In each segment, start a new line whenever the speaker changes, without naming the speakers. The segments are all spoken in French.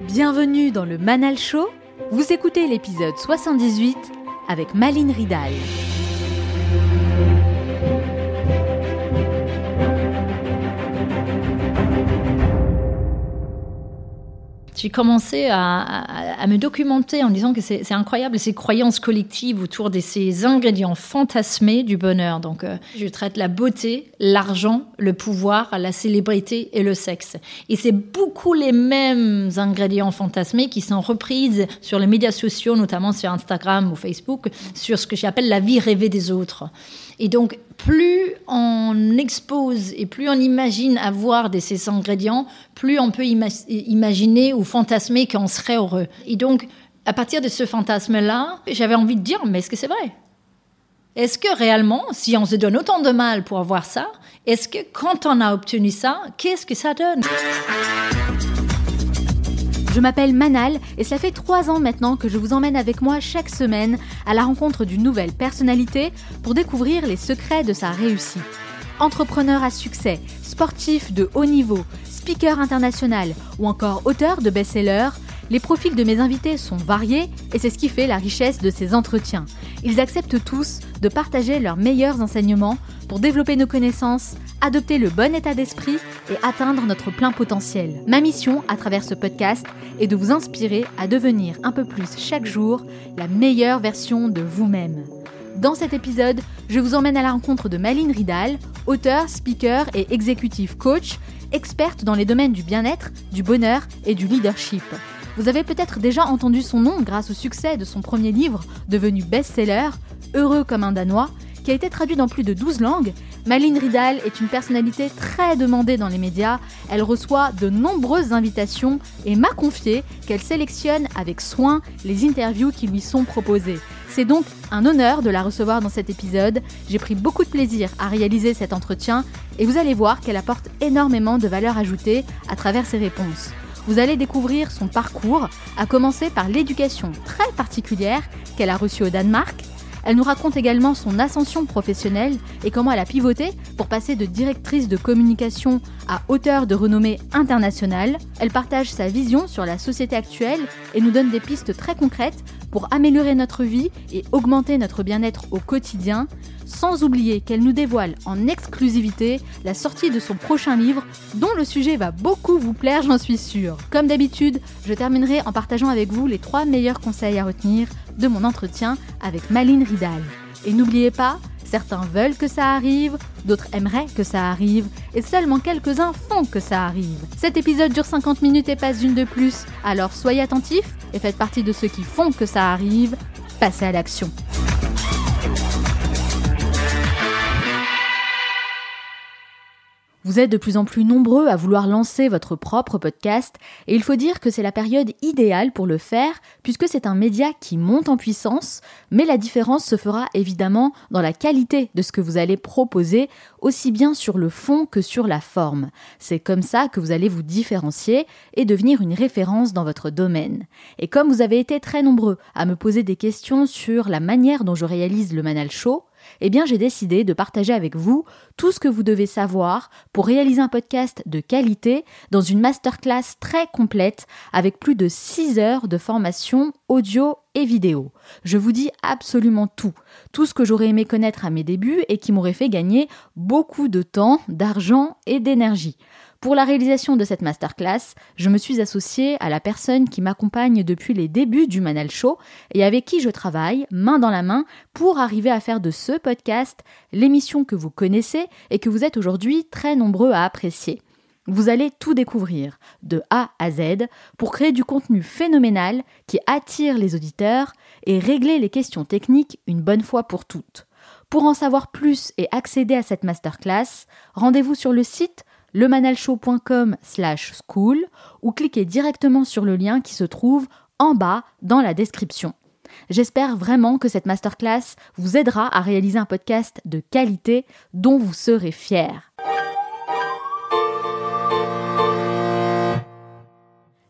Bienvenue dans le Manal Show. Vous écoutez l'épisode 78 avec Maline Ridal.
J'ai commencé à, me documenter en disant que c'est incroyable ces croyances collectives autour de ces ingrédients fantasmés du bonheur. Donc, euh, je traite la beauté, l'argent, le pouvoir, la célébrité et le sexe. Et c'est beaucoup les mêmes ingrédients fantasmés qui sont reprises sur les médias sociaux, notamment sur Instagram ou Facebook, sur ce que j'appelle la vie rêvée des autres. Et donc, plus on expose et plus on imagine avoir de ces ingrédients, plus on peut imaginer ou fantasmer qu'on serait heureux. Et donc, à partir de ce fantasme-là, j'avais envie de dire, mais est-ce que c'est vrai? Est-ce que réellement, si on se donne autant de mal pour avoir ça, est-ce que quand on a obtenu ça, qu'est-ce que ça donne?
Je m'appelle Manal et cela fait trois ans maintenant que je vous emmène avec moi chaque semaine à la rencontre d'une nouvelle personnalité pour découvrir les secrets de sa réussite. Entrepreneur à succès, sportif de haut niveau, speaker international ou encore auteur de best-sellers, les profils de mes invités sont variés et c'est ce qui fait la richesse de ces entretiens. Ils acceptent tous de partager leurs meilleurs enseignements pour développer nos connaissances, adopter le bon état d'esprit et atteindre notre plein potentiel. Ma mission à travers ce podcast est de vous inspirer à devenir un peu plus chaque jour la meilleure version de vous-même. Dans cet épisode, je vous emmène à la rencontre de Maline Ridal, auteur, speaker et executive coach, experte dans les domaines du bien-être, du bonheur et du leadership. Vous avez peut-être déjà entendu son nom grâce au succès de son premier livre, devenu best-seller, Heureux comme un Danois, qui a été traduit dans plus de 12 langues, Maline Ridal est une personnalité très demandée dans les médias. Elle reçoit de nombreuses invitations et m'a confié qu'elle sélectionne avec soin les interviews qui lui sont proposées. C'est donc un honneur de la recevoir dans cet épisode. J'ai pris beaucoup de plaisir à réaliser cet entretien et vous allez voir qu'elle apporte énormément de valeur ajoutée à travers ses réponses. Vous allez découvrir son parcours, à commencer par l'éducation très particulière qu'elle a reçue au Danemark, elle nous raconte également son ascension professionnelle et comment elle a pivoté pour passer de directrice de communication à auteur de renommée internationale. Elle partage sa vision sur la société actuelle et nous donne des pistes très concrètes pour améliorer notre vie et augmenter notre bien-être au quotidien, sans oublier qu'elle nous dévoile en exclusivité la sortie de son prochain livre dont le sujet va beaucoup vous plaire, j'en suis sûre. Comme d'habitude, je terminerai en partageant avec vous les trois meilleurs conseils à retenir de mon entretien avec Maline Ridal. Et n'oubliez pas, certains veulent que ça arrive, d'autres aimeraient que ça arrive, et seulement quelques-uns font que ça arrive. Cet épisode dure 50 minutes et pas une de plus, alors soyez attentifs et faites partie de ceux qui font que ça arrive. Passez à l'action. Vous êtes de plus en plus nombreux à vouloir lancer votre propre podcast et il faut dire que c'est la période idéale pour le faire puisque c'est un média qui monte en puissance, mais la différence se fera évidemment dans la qualité de ce que vous allez proposer, aussi bien sur le fond que sur la forme. C'est comme ça que vous allez vous différencier et devenir une référence dans votre domaine. Et comme vous avez été très nombreux à me poser des questions sur la manière dont je réalise le Manal Show, eh bien j'ai décidé de partager avec vous tout ce que vous devez savoir pour réaliser un podcast de qualité dans une masterclass très complète avec plus de 6 heures de formation audio et vidéo. Je vous dis absolument tout, tout ce que j'aurais aimé connaître à mes débuts et qui m'aurait fait gagner beaucoup de temps, d'argent et d'énergie. Pour la réalisation de cette masterclass, je me suis associée à la personne qui m'accompagne depuis les débuts du Manal Show et avec qui je travaille main dans la main pour arriver à faire de ce podcast l'émission que vous connaissez et que vous êtes aujourd'hui très nombreux à apprécier. Vous allez tout découvrir, de A à Z, pour créer du contenu phénoménal qui attire les auditeurs et régler les questions techniques une bonne fois pour toutes. Pour en savoir plus et accéder à cette masterclass, rendez-vous sur le site lemanalshow.com slash school ou cliquez directement sur le lien qui se trouve en bas dans la description. J'espère vraiment que cette masterclass vous aidera à réaliser un podcast de qualité dont vous serez fiers.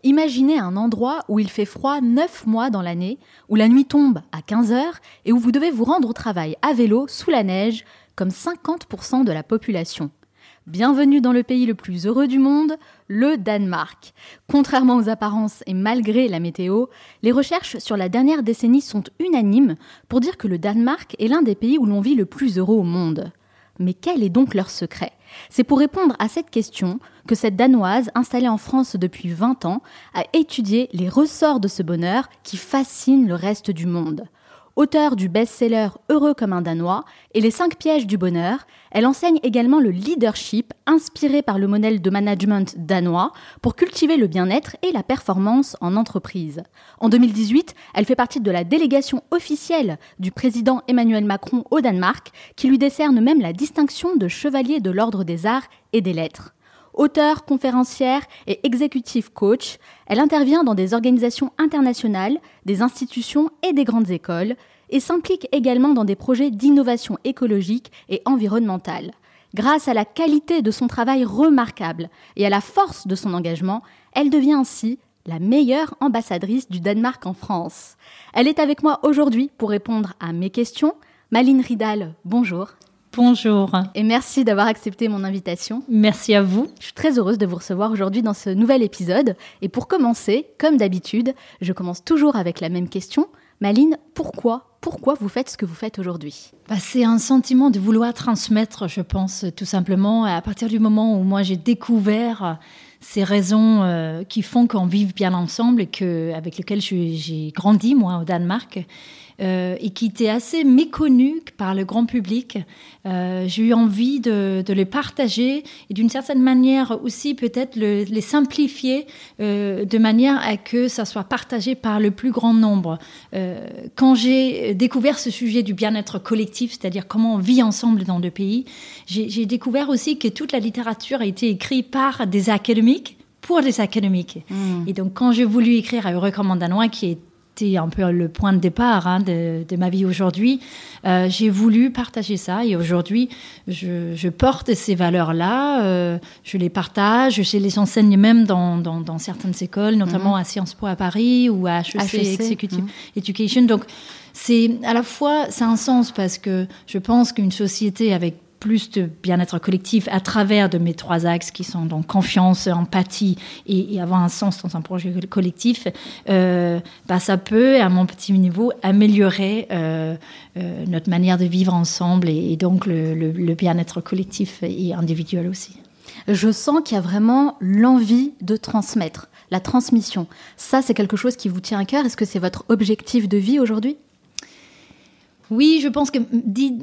Imaginez un endroit où il fait froid 9 mois dans l'année, où la nuit tombe à 15 heures et où vous devez vous rendre au travail à vélo sous la neige, comme 50% de la population. Bienvenue dans le pays le plus heureux du monde, le Danemark. Contrairement aux apparences et malgré la météo, les recherches sur la dernière décennie sont unanimes pour dire que le Danemark est l'un des pays où l'on vit le plus heureux au monde. Mais quel est donc leur secret? C'est pour répondre à cette question que cette Danoise, installée en France depuis 20 ans, a étudié les ressorts de ce bonheur qui fascine le reste du monde. Auteur du best-seller Heureux comme un Danois et Les 5 pièges du bonheur, elle enseigne également le leadership inspiré par le modèle de management danois pour cultiver le bien-être et la performance en entreprise. En 2018, elle fait partie de la délégation officielle du président Emmanuel Macron au Danemark qui lui décerne même la distinction de chevalier de l'ordre des arts et des lettres. Auteure, conférencière et executive coach, elle intervient dans des organisations internationales, des institutions et des grandes écoles, et s'implique également dans des projets d'innovation écologique et environnementale. Grâce à la qualité de son travail remarquable et à la force de son engagement, elle devient ainsi la meilleure ambassadrice du Danemark en France. Elle est avec moi aujourd'hui pour répondre à mes questions. Maline Ridal, bonjour.
Bonjour.
Et merci d'avoir accepté mon invitation.
Merci à vous.
Je suis très heureuse de vous recevoir aujourd'hui dans ce nouvel épisode. Et pour commencer, comme d'habitude, je commence toujours avec la même question. Maline, pourquoi pourquoi vous faites ce que vous faites aujourd'hui?
Bah, C'est un sentiment de vouloir transmettre, je pense, tout simplement. À partir du moment où moi j'ai découvert ces raisons euh, qui font qu'on vive bien ensemble et que, avec lesquelles j'ai grandi, moi, au Danemark, euh, et qui était assez méconnu par le grand public. Euh, j'ai eu envie de, les partager et d'une certaine manière aussi peut-être les simplifier euh, de manière à que ça soit partagé par le plus grand nombre. quand j'ai découvert ce sujet du bien-être collectif, c'est-à-dire comment on vit ensemble dans deux pays, j'ai découvert aussi que toute la littérature a été écrite par des académiques pour des académiques. Mmh. Et donc, quand j'ai voulu écrire à Heureux Danois, qui est c'était un peu le point de départ hein, de, ma vie aujourd'hui. Euh, j'ai voulu partager ça et aujourd'hui, je, porte ces valeurs-là, euh, je les partage, je les enseigne même dans, dans, certaines écoles, notamment mhm. à Sciences Po à Paris ou à HEC, e Executive mhm. Education. Donc, c'est à la fois, c'est un sens parce que je pense qu'une société avec plus de bien-être collectif à travers de mes trois axes qui sont donc confiance, empathie et, avoir un sens dans un projet collectif, euh, bah, ça peut, à mon petit niveau, améliorer euh, euh, notre manière de vivre ensemble et, donc le, le bien-être collectif et individuel aussi.
Je sens qu'il y a vraiment l'envie de transmettre, la transmission. Ça, c'est quelque chose qui vous tient à cœur. Est-ce que c'est votre objectif de vie aujourd'hui?
Oui, je pense que, dit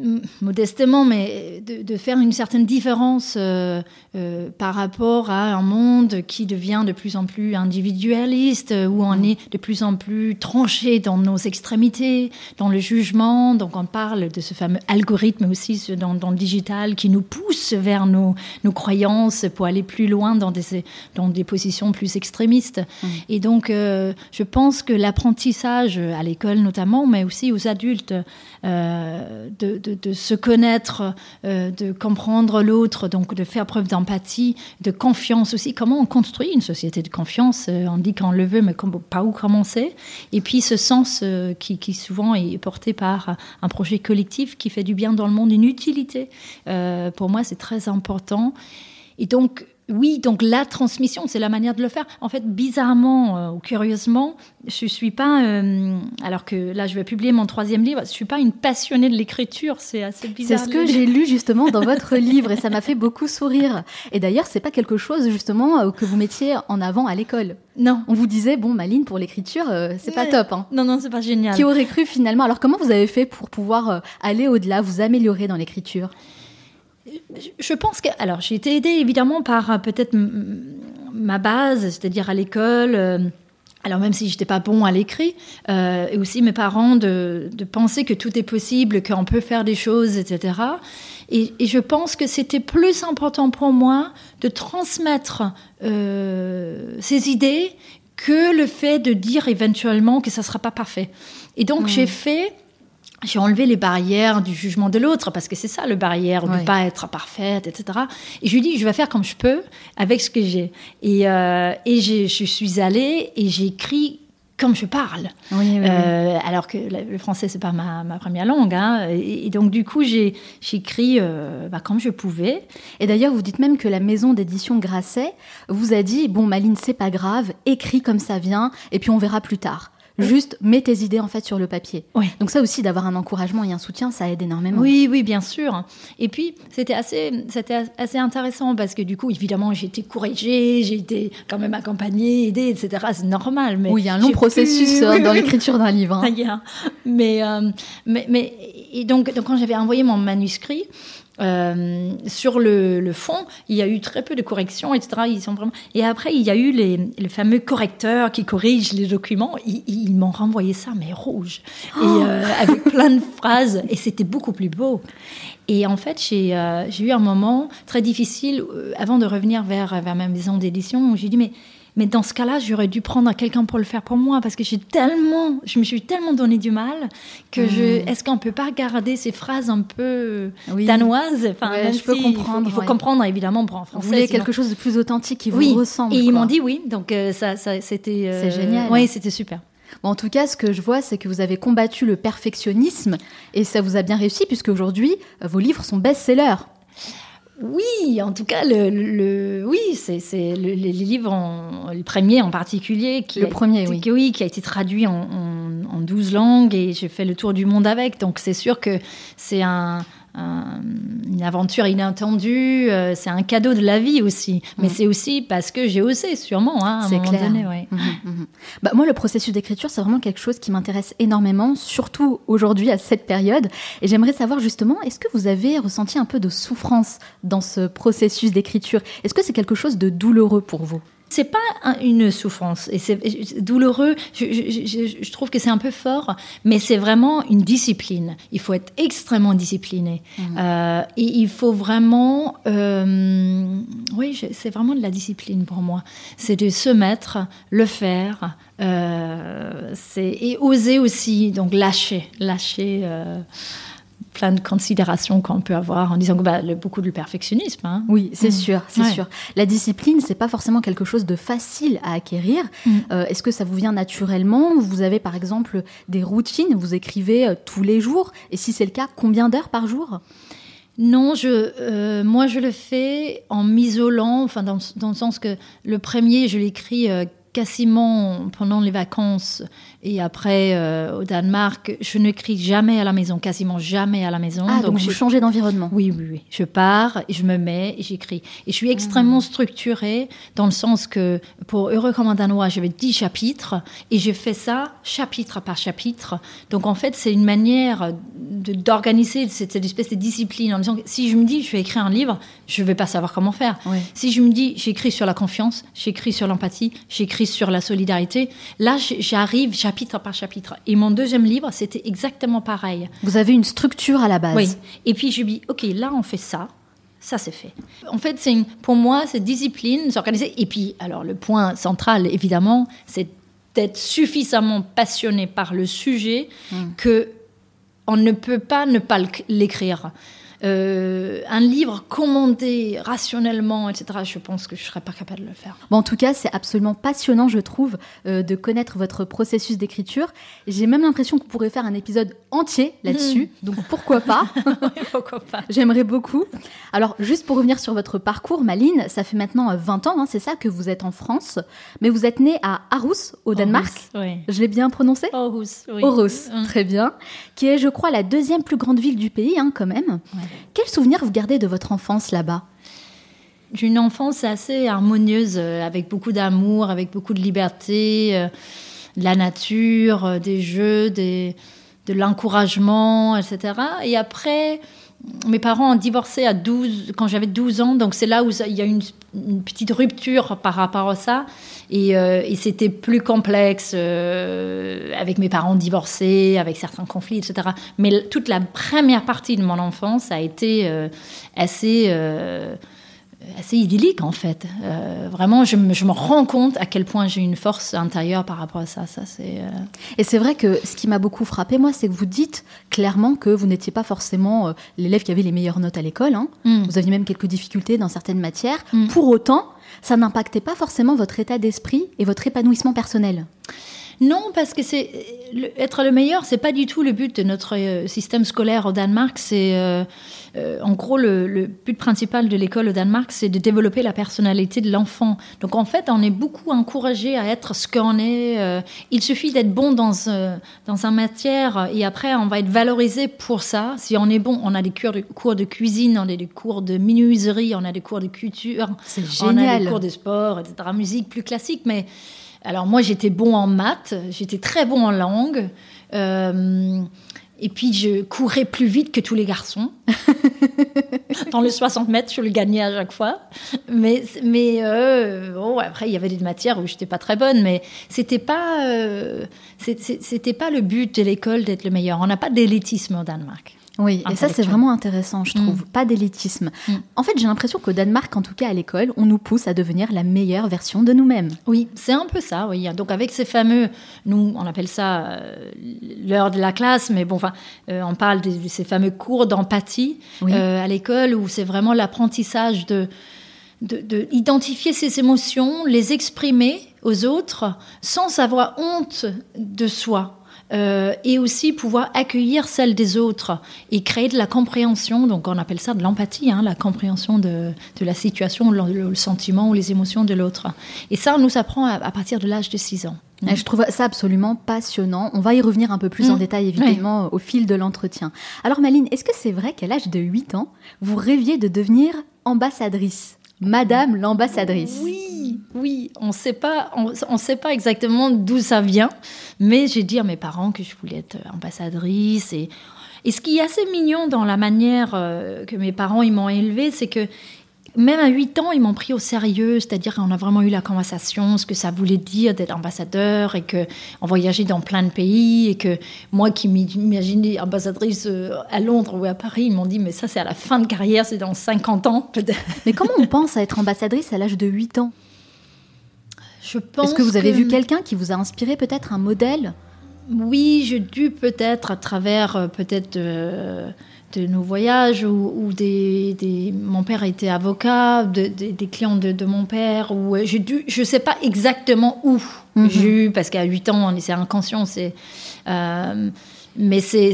modestement, mais de, faire une certaine différence euh, euh, par rapport à un monde qui devient de plus en plus individualiste, où on est de plus en plus tranché dans nos extrémités, dans le jugement. Donc on parle de ce fameux algorithme aussi dans, dans le digital qui nous pousse vers nos, nos, croyances pour aller plus loin dans des, dans des positions plus extrémistes. Mmh. Et donc euh, je pense que l'apprentissage à l'école notamment, mais aussi aux adultes, euh, de, se connaître, euh, de comprendre l'autre, donc de faire preuve d'empathie, de confiance aussi. Comment on construit une société de confiance euh, On dit qu'on le veut, mais pas où commencer. Et puis ce sens qui, qui, souvent est porté par un projet collectif qui fait du bien dans le monde, une utilité. pour moi, c'est très important. Et donc, oui, donc la transmission, c'est la manière de le faire. En fait, bizarrement euh, ou curieusement, je suis pas, euh, alors que là, je vais publier mon troisième livre, je suis pas une passionnée de l'écriture. C'est assez bizarre.
C'est ce que j'ai lu justement dans votre livre et ça m'a fait beaucoup sourire. Et d'ailleurs, c'est pas quelque chose justement euh, que vous mettiez en avant à l'école.
Non.
On vous disait bon, Maline, pour l'écriture, c'est pas top. Hein.
Non, non, c'est pas génial.
Qui aurait cru finalement? Alors, comment vous avez fait pour pouvoir aller au-delà, vous améliorer dans l'écriture?
Je pense que. Alors, j'ai été aidée évidemment par euh, peut-être ma base, c'est-à-dire à l'école. Euh, alors même si j'étais pas bon à l'écrit, euh, et aussi mes parents de, penser que tout est possible, qu'on peut faire des choses, etc. Et, je pense que c'était plus important pour moi de transmettre ces idées que le fait de dire éventuellement que ça sera pas parfait. Et donc j'ai fait j'ai enlevé les barrières du jugement de l'autre, parce que c'est ça le barrière, ne pas être parfaite, etc. Et je lui dis, je vais faire comme je peux avec ce que j'ai. Et, euh, et je suis allée et j'ai écrit comme je parle. Euh, alors que le français, c'est pas ma, première langue. Hein. Et, donc, du coup, j'ai écrit euh, bah, comme je pouvais.
Et d'ailleurs, vous dites même que la maison d'édition Grasset vous a dit Bon, Maline, c'est pas grave, écris comme ça vient, et puis on verra plus tard. Juste mets tes idées en fait sur le papier. Donc ça aussi d'avoir un encouragement et un soutien, ça aide énormément.
Oui, oui, bien sûr. Et puis c'était assez, c'était assez intéressant parce que du coup, évidemment, j'ai été corrigée, j'ai été quand même accompagnée, aidée, etc. C'est normal.
Mais oui, il y a un long processus euh, dans l'écriture d'un livre.
Hein. mais, euh, mais, mais, et donc, donc quand j'avais envoyé mon manuscrit, euh, sur le, fond, il y a eu très peu de corrections, etc. Ils sont vraiment... Et après, il y a eu les, fameux correcteurs qui corrigent les documents. Ils, m'ont renvoyé ça, mais rouge, et oh euh, avec plein de phrases. Et c'était beaucoup plus beau. Et en fait, j'ai euh, eu un moment très difficile avant de revenir vers, vers ma maison d'édition où j'ai dit, mais mais dans ce cas-là, j'aurais dû prendre quelqu'un pour le faire pour moi parce que j'ai tellement, je me suis tellement donné du mal que je. Hmm. Est-ce qu'on peut pas garder ces phrases un peu danoises?
Enfin, je peux comprendre.
Il faut, comprendre évidemment pour en français.
Vous voulez quelque chose de plus authentique qui vous ressemble.
Et ils m'ont dit oui, donc euh, ça, ça c'était.
Euh, C'est génial.
Oui, c'était super.
en tout cas, ce que je vois, c'est que vous avez combattu le perfectionnisme et ça vous a bien réussi puisque aujourd'hui, euh, vos livres sont best-sellers.
Oui, en tout cas, le, oui, c'est le, les livres, le premier en particulier,
qui, le a, premier, oui.
oui. qui a été traduit en, en, en 12 langues et j'ai fait le tour du monde avec. Donc c'est sûr que c'est un, une aventure inattendue, euh, c'est un cadeau de la vie aussi. Mais mm. c'est aussi parce que j'ai osé, sûrement, hein, moment donné. Mm-hmm,
mm-hmm. Bah, moi, le processus d'écriture, c'est vraiment quelque chose qui m'intéresse énormément, surtout aujourd'hui, à cette période. Et j'aimerais savoir justement, est-ce que vous avez ressenti un peu de souffrance dans ce processus d'écriture? Est-ce que c'est quelque chose de douloureux pour vous?
C'est pas une souffrance et c'est douloureux. Je, trouve que c'est un peu fort, mais c'est vraiment une discipline. Il faut être extrêmement discipliné mmh. euh, et il faut vraiment, euh, oui, c'est vraiment de la discipline pour moi. C'est de se mettre, le faire, euh, c'est et oser aussi, donc lâcher, lâcher plein de considérations qu'on peut avoir en disant que bah, beaucoup de perfectionnisme. Hein.
Oui, c'est mm. sûr, c'est sûr. La discipline, c'est pas forcément quelque chose de facile à acquérir. Mm. Euh, est-ce que ça vous vient naturellement Vous avez par exemple des routines, vous écrivez euh, tous les jours, et si c'est le cas, combien d'heures par jour?
Non, je, euh, moi je le fais en m'isolant, enfin dans, le sens que le premier je l'écris quasiment pendant les vacances et après euh, au Danemark, je n'écris jamais à la maison, quasiment jamais à la maison.
Ah, donc, j'ai changé d'environnement.
Oui, oui, oui. Je pars je me mets et j'écris. Et je suis extrêmement ah. structurée dans le sens que pour Heureux comme un Danois, j'avais 10 chapitres et j'ai fait ça chapitre par chapitre. Donc en fait, c'est une manière d'organiser cette, espèce de discipline en disant que si je me dis je vais écrire un livre, je ne vais pas savoir comment faire. Si je me dis j'écris sur la confiance, j'écris sur l'empathie, j'écris sur la solidarité, là j'arrive chapitre par chapitre. Et mon deuxième livre, c'était exactement pareil.
Vous avez une structure à la base.
Oui. Et puis je dis ok, là on fait ça. Ça, c'est fait. En fait, c'est pour moi, c'est discipline, s'organiser. Et puis, alors, le point central, évidemment, c'est d'être suffisamment passionné par le sujet hmm. que on ne peut pas ne pas l'écrire. Euh, un livre commandé rationnellement, etc., je pense que je ne serais pas capable de le faire.
Bon, en tout cas, c'est absolument passionnant, je trouve, euh, de connaître votre processus d'écriture. J'ai même l'impression qu'on pourrait faire un épisode entier là-dessus, hmm. donc pourquoi pas?
Pourquoi pas
J'aimerais beaucoup. Alors, juste pour revenir sur votre parcours, Maline, ça fait maintenant 20 euh, ans, hein, c'est ça, que vous êtes en France, mais vous êtes née à Aarhus, au Danemark.
oui.
Je l'ai bien prononcé?
Aarhus, oui.
Aarhus, hmm. très bien. Qui est, je crois, la deuxième plus grande ville du pays, hein, quand même. Quel souvenir vous gardez de votre enfance là-bas?
D'une enfance assez harmonieuse, euh, avec beaucoup d'amour, avec beaucoup de liberté, euh, de la nature, euh, des jeux, de l'encouragement, etc. Et après, mes parents ont divorcé à 12, quand j'avais 12 ans, donc c'est là où il y a une, une, petite rupture par rapport à ça. Et, euh, c'était plus complexe euh, avec mes parents divorcés, avec certains conflits, etc. Mais toute la première partie de mon enfance a été euh, assez assez idyllique en fait. Euh, vraiment, je me, je me, rends compte à quel point j'ai une force intérieure par rapport à ça. ça c'est, euh,
Et c'est vrai que ce qui m'a beaucoup frappé, moi, c'est que vous dites clairement que vous n'étiez pas forcément euh, l'élève qui avait les meilleures notes à l'école. Hein. Mm. Vous aviez même quelques difficultés dans certaines matières. Mm. Pour autant, ça n'impactait pas forcément votre état d'esprit et votre épanouissement personnel.
Non, parce que c'est être le meilleur, c'est pas du tout le but de notre euh, système scolaire au Danemark. C'est euh, euh, en gros le, but principal de l'école au Danemark, c'est de développer la personnalité de l'enfant. Donc en fait, on est beaucoup encouragé à être ce qu'on est. il suffit d'être bon dans dans un matière et après on va être valorisé pour ça. Si on est bon, on a des cours de, cours de cuisine, on a des cours de menuiserie, on a des cours de culture, on a des cours de sport, etc. Musique plus classique, mais alors moi, j'étais bon en maths, j'étais très bon en langue. Euh, et puis je courais plus vite que tous les garçons. Dans les 60 mètres, je le gagnais à chaque fois. Mais, euh, bon, après, il y avait des matières où j'étais pas très bonne, mais c'était pas, euh, pas le but de l'école d'être le meilleur. On n'a pas d'élitisme au Danemark.
Oui, et ça c'est vraiment intéressant, je trouve. Mm. Pas d'élitisme. Mm. En fait, j'ai l'impression qu'au Danemark, en tout cas à l'école, on nous pousse à devenir la meilleure version de nous-mêmes.
Oui, c'est un peu ça, oui. Donc avec ces fameux, nous on appelle ça euh, l'heure de la classe, mais bon, enfin, euh, on parle de, ces fameux cours d'empathie euh, à l'école où c'est vraiment l'apprentissage de d'identifier ses émotions, les exprimer aux autres sans avoir honte de soi. Euh, et aussi pouvoir accueillir celle des autres et créer de la compréhension. Donc on appelle ça de l'empathie, hein, la compréhension de, de la situation, le, sentiment ou les émotions de l'autre. Et ça, on nous apprend à, partir de l'âge de 6 ans.
Je trouve ça absolument passionnant. On va y revenir un peu plus en mmh. détail, évidemment, au fil de l'entretien. Alors, Maline, est-ce que c'est vrai qu'à l'âge de 8 ans, vous rêviez de devenir ambassadrice? Madame l'ambassadrice.
Oui, oui, on sait pas, on, sait pas exactement d'où ça vient, mais j'ai dit à mes parents que je voulais être ambassadrice et ce qui est assez mignon dans la manière euh, que mes parents ils m'ont élevée, c'est que même à 8 ans, ils m'ont pris au sérieux, c'est-à-dire qu'on a vraiment eu la conversation, ce que ça voulait dire d'être ambassadeur et qu'on voyageait dans plein de pays et que moi qui m'imaginais ambassadrice euh, à Londres ou à Paris, ils m'ont dit mais ça c'est à la fin de carrière, c'est dans 50 ans
Mais comment on pense à être ambassadrice à l'âge de 8 ans?
Je pense
Est-ce que vous avez vu quelqu'un qui vous a inspiré peut-être un modèle?
Oui, j'ai dû peut-être à travers euh, peut-être... Euh, de nos voyages ou, des, mon père était avocat, des clients de, mon père, ou euh, j'ai dû, je sais pas exactement où mhm. j'ai eu, parce qu'à 8 ans, on est inconscient, c'est, euh, mais c'est,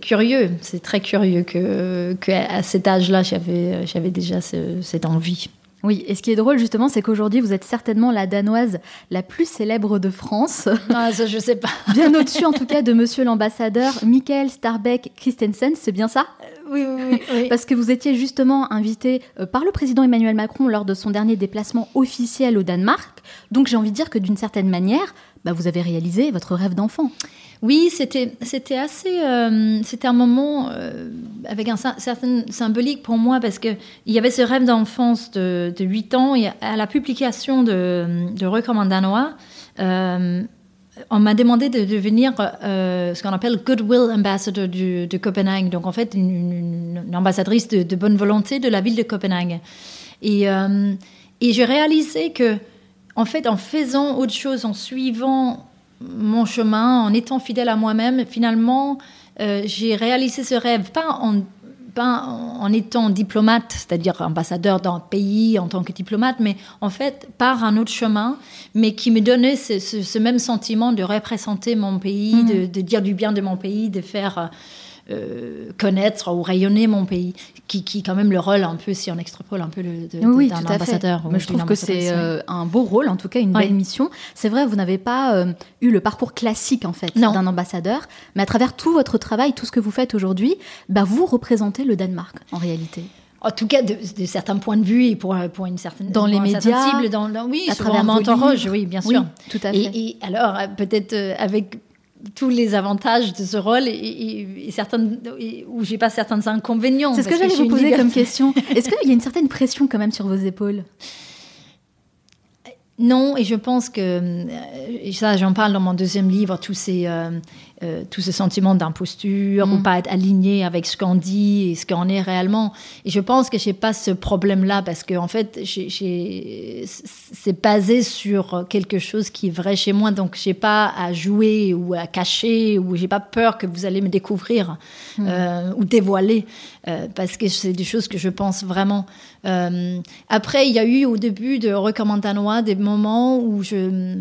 curieux, c'est très curieux que, que à cet âge-là, j'avais, j'avais déjà cette envie.
Oui, et ce qui est drôle justement, c'est qu'aujourd'hui, vous êtes certainement la danoise la plus célèbre de France.
Ah, ça, je sais pas.
bien au-dessus, en tout cas, de monsieur l'ambassadeur Michael Starbeck Christensen, c'est bien ça?
Euh, oui, oui, oui,
Parce que vous étiez justement invité euh, par le président Emmanuel Macron lors de son dernier déplacement officiel au Danemark. Donc j'ai envie de dire que d'une certaine manière, bah, vous avez réalisé votre rêve d'enfant.
Oui, c'était c'était assez euh, c'était un moment euh, avec un certain symbolique pour moi parce que il y avait ce rêve d'enfance de, de 8 ans et à la publication de de Recommand danois euh, on m'a demandé de devenir ce qu'on appelle Goodwill Ambassador de Copenhague, donc en fait une, ambassadrice de, bonne volonté de la ville de Copenhague. Et j'ai réalisé que, en fait, en faisant autre chose, en suivant mon chemin, en étant fidèle à moi-même, finalement, euh, j'ai réalisé ce rêve, pas en, pas en étant diplomate, c'est-à-dire ambassadeur d'un pays en tant que diplomate, mais en fait par un autre chemin, mais qui me donnait ce, même sentiment de représenter mon pays, mmh. de, de, dire du bien de mon pays, de faire euh, connaître ou rayonner mon pays, qui, qui quand même le rôle un peu, si on extrapole un peu le, de,
oui, d'un ambassadeur. Mais je trouve que c'est euh, un beau rôle, en tout cas une belle mission. C'est vrai, vous n'avez pas euh, eu le parcours classique en fait d'un ambassadeur, mais à travers tout votre travail, tout ce que vous faites aujourd'hui, bah, vous représentez le Danemark en réalité.
En tout cas, de, certains points de vue et pour, pour une certaine
dans les médias, cible,
dans, oui, à travers Rouge, oui, bien sûr.
tout à fait.
Et, et alors peut-être avec tous les avantages de ce rôle et, certains où j'ai pas certains inconvénients.
C'est ce que, j'allais vous poser comme question. Est-ce qu'il y a une certaine pression quand même sur vos épaules?
Non, et je pense que, et ça j'en parle dans mon deuxième livre, tous ces, euh, euh, tout ce sentiment d'imposture, ou mm. pas être aligné avec ce qu'on dit et ce qu'on est réellement. Et je pense que j'ai pas ce problème-là parce que en fait, c'est basé sur quelque chose qui est vrai chez moi, donc j'ai pas à jouer ou à cacher ou j'ai pas peur que vous allez me découvrir mm. euh, ou dévoiler euh, parce que c'est des choses que je pense vraiment. après, il y a eu au début de Recommandanois des moments où je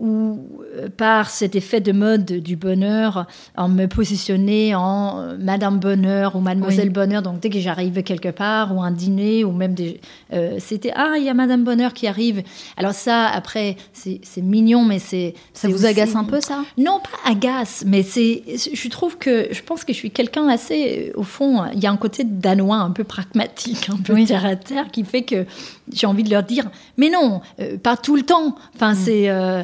ou euh, par cet effet de mode du bonheur, en me positionner en euh, Madame Bonheur ou Mademoiselle Bonheur. Donc dès que j'arrive quelque part ou un dîner ou même des, euh, c'était ah il y a Madame Bonheur qui arrive. Alors ça après c'est mignon mais c'est
ça vous agace un peu ça?
Non pas agace mais c'est je trouve que je pense que je suis quelqu'un assez au fond il y a un côté danois un peu pragmatique un peu terre à terre qui fait que j'ai envie de leur dire mais non pas tout le temps. Enfin mm. c'est euh,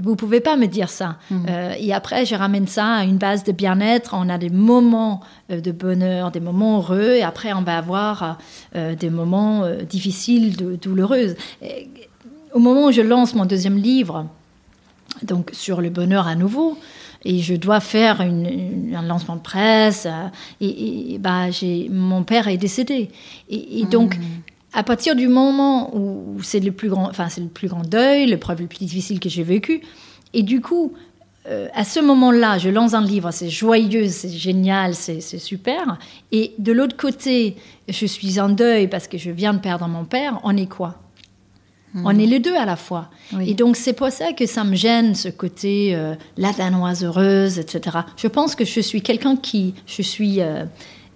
vous pouvez pas me dire ça. Mhm. Euh, et après, je ramène ça à une base de bien-être. On a des moments euh, de bonheur, des moments heureux, et après, on va avoir des moments difficiles, douloureux. au moment où je lance mon deuxième livre, donc sur le bonheur à nouveau, et je dois faire un lancement de presse. et, bah, mon père est décédé. Et, donc, mhm à partir du moment où c'est le plus grand, enfin c'est le plus grand deuil, l'épreuve le plus difficile que j'ai vécu, et du coup, euh, à ce moment-là, je lance un livre, c'est joyeux, c'est génial, c'est super. Et de l'autre côté, je suis en deuil parce que je viens de perdre mon père. On est quoi? Hmm. On est les deux à la fois. Et donc c'est pour ça que ça me gêne ce côté euh, la danoise heureuse, etc. Je pense que je suis quelqu'un qui, je suis euh,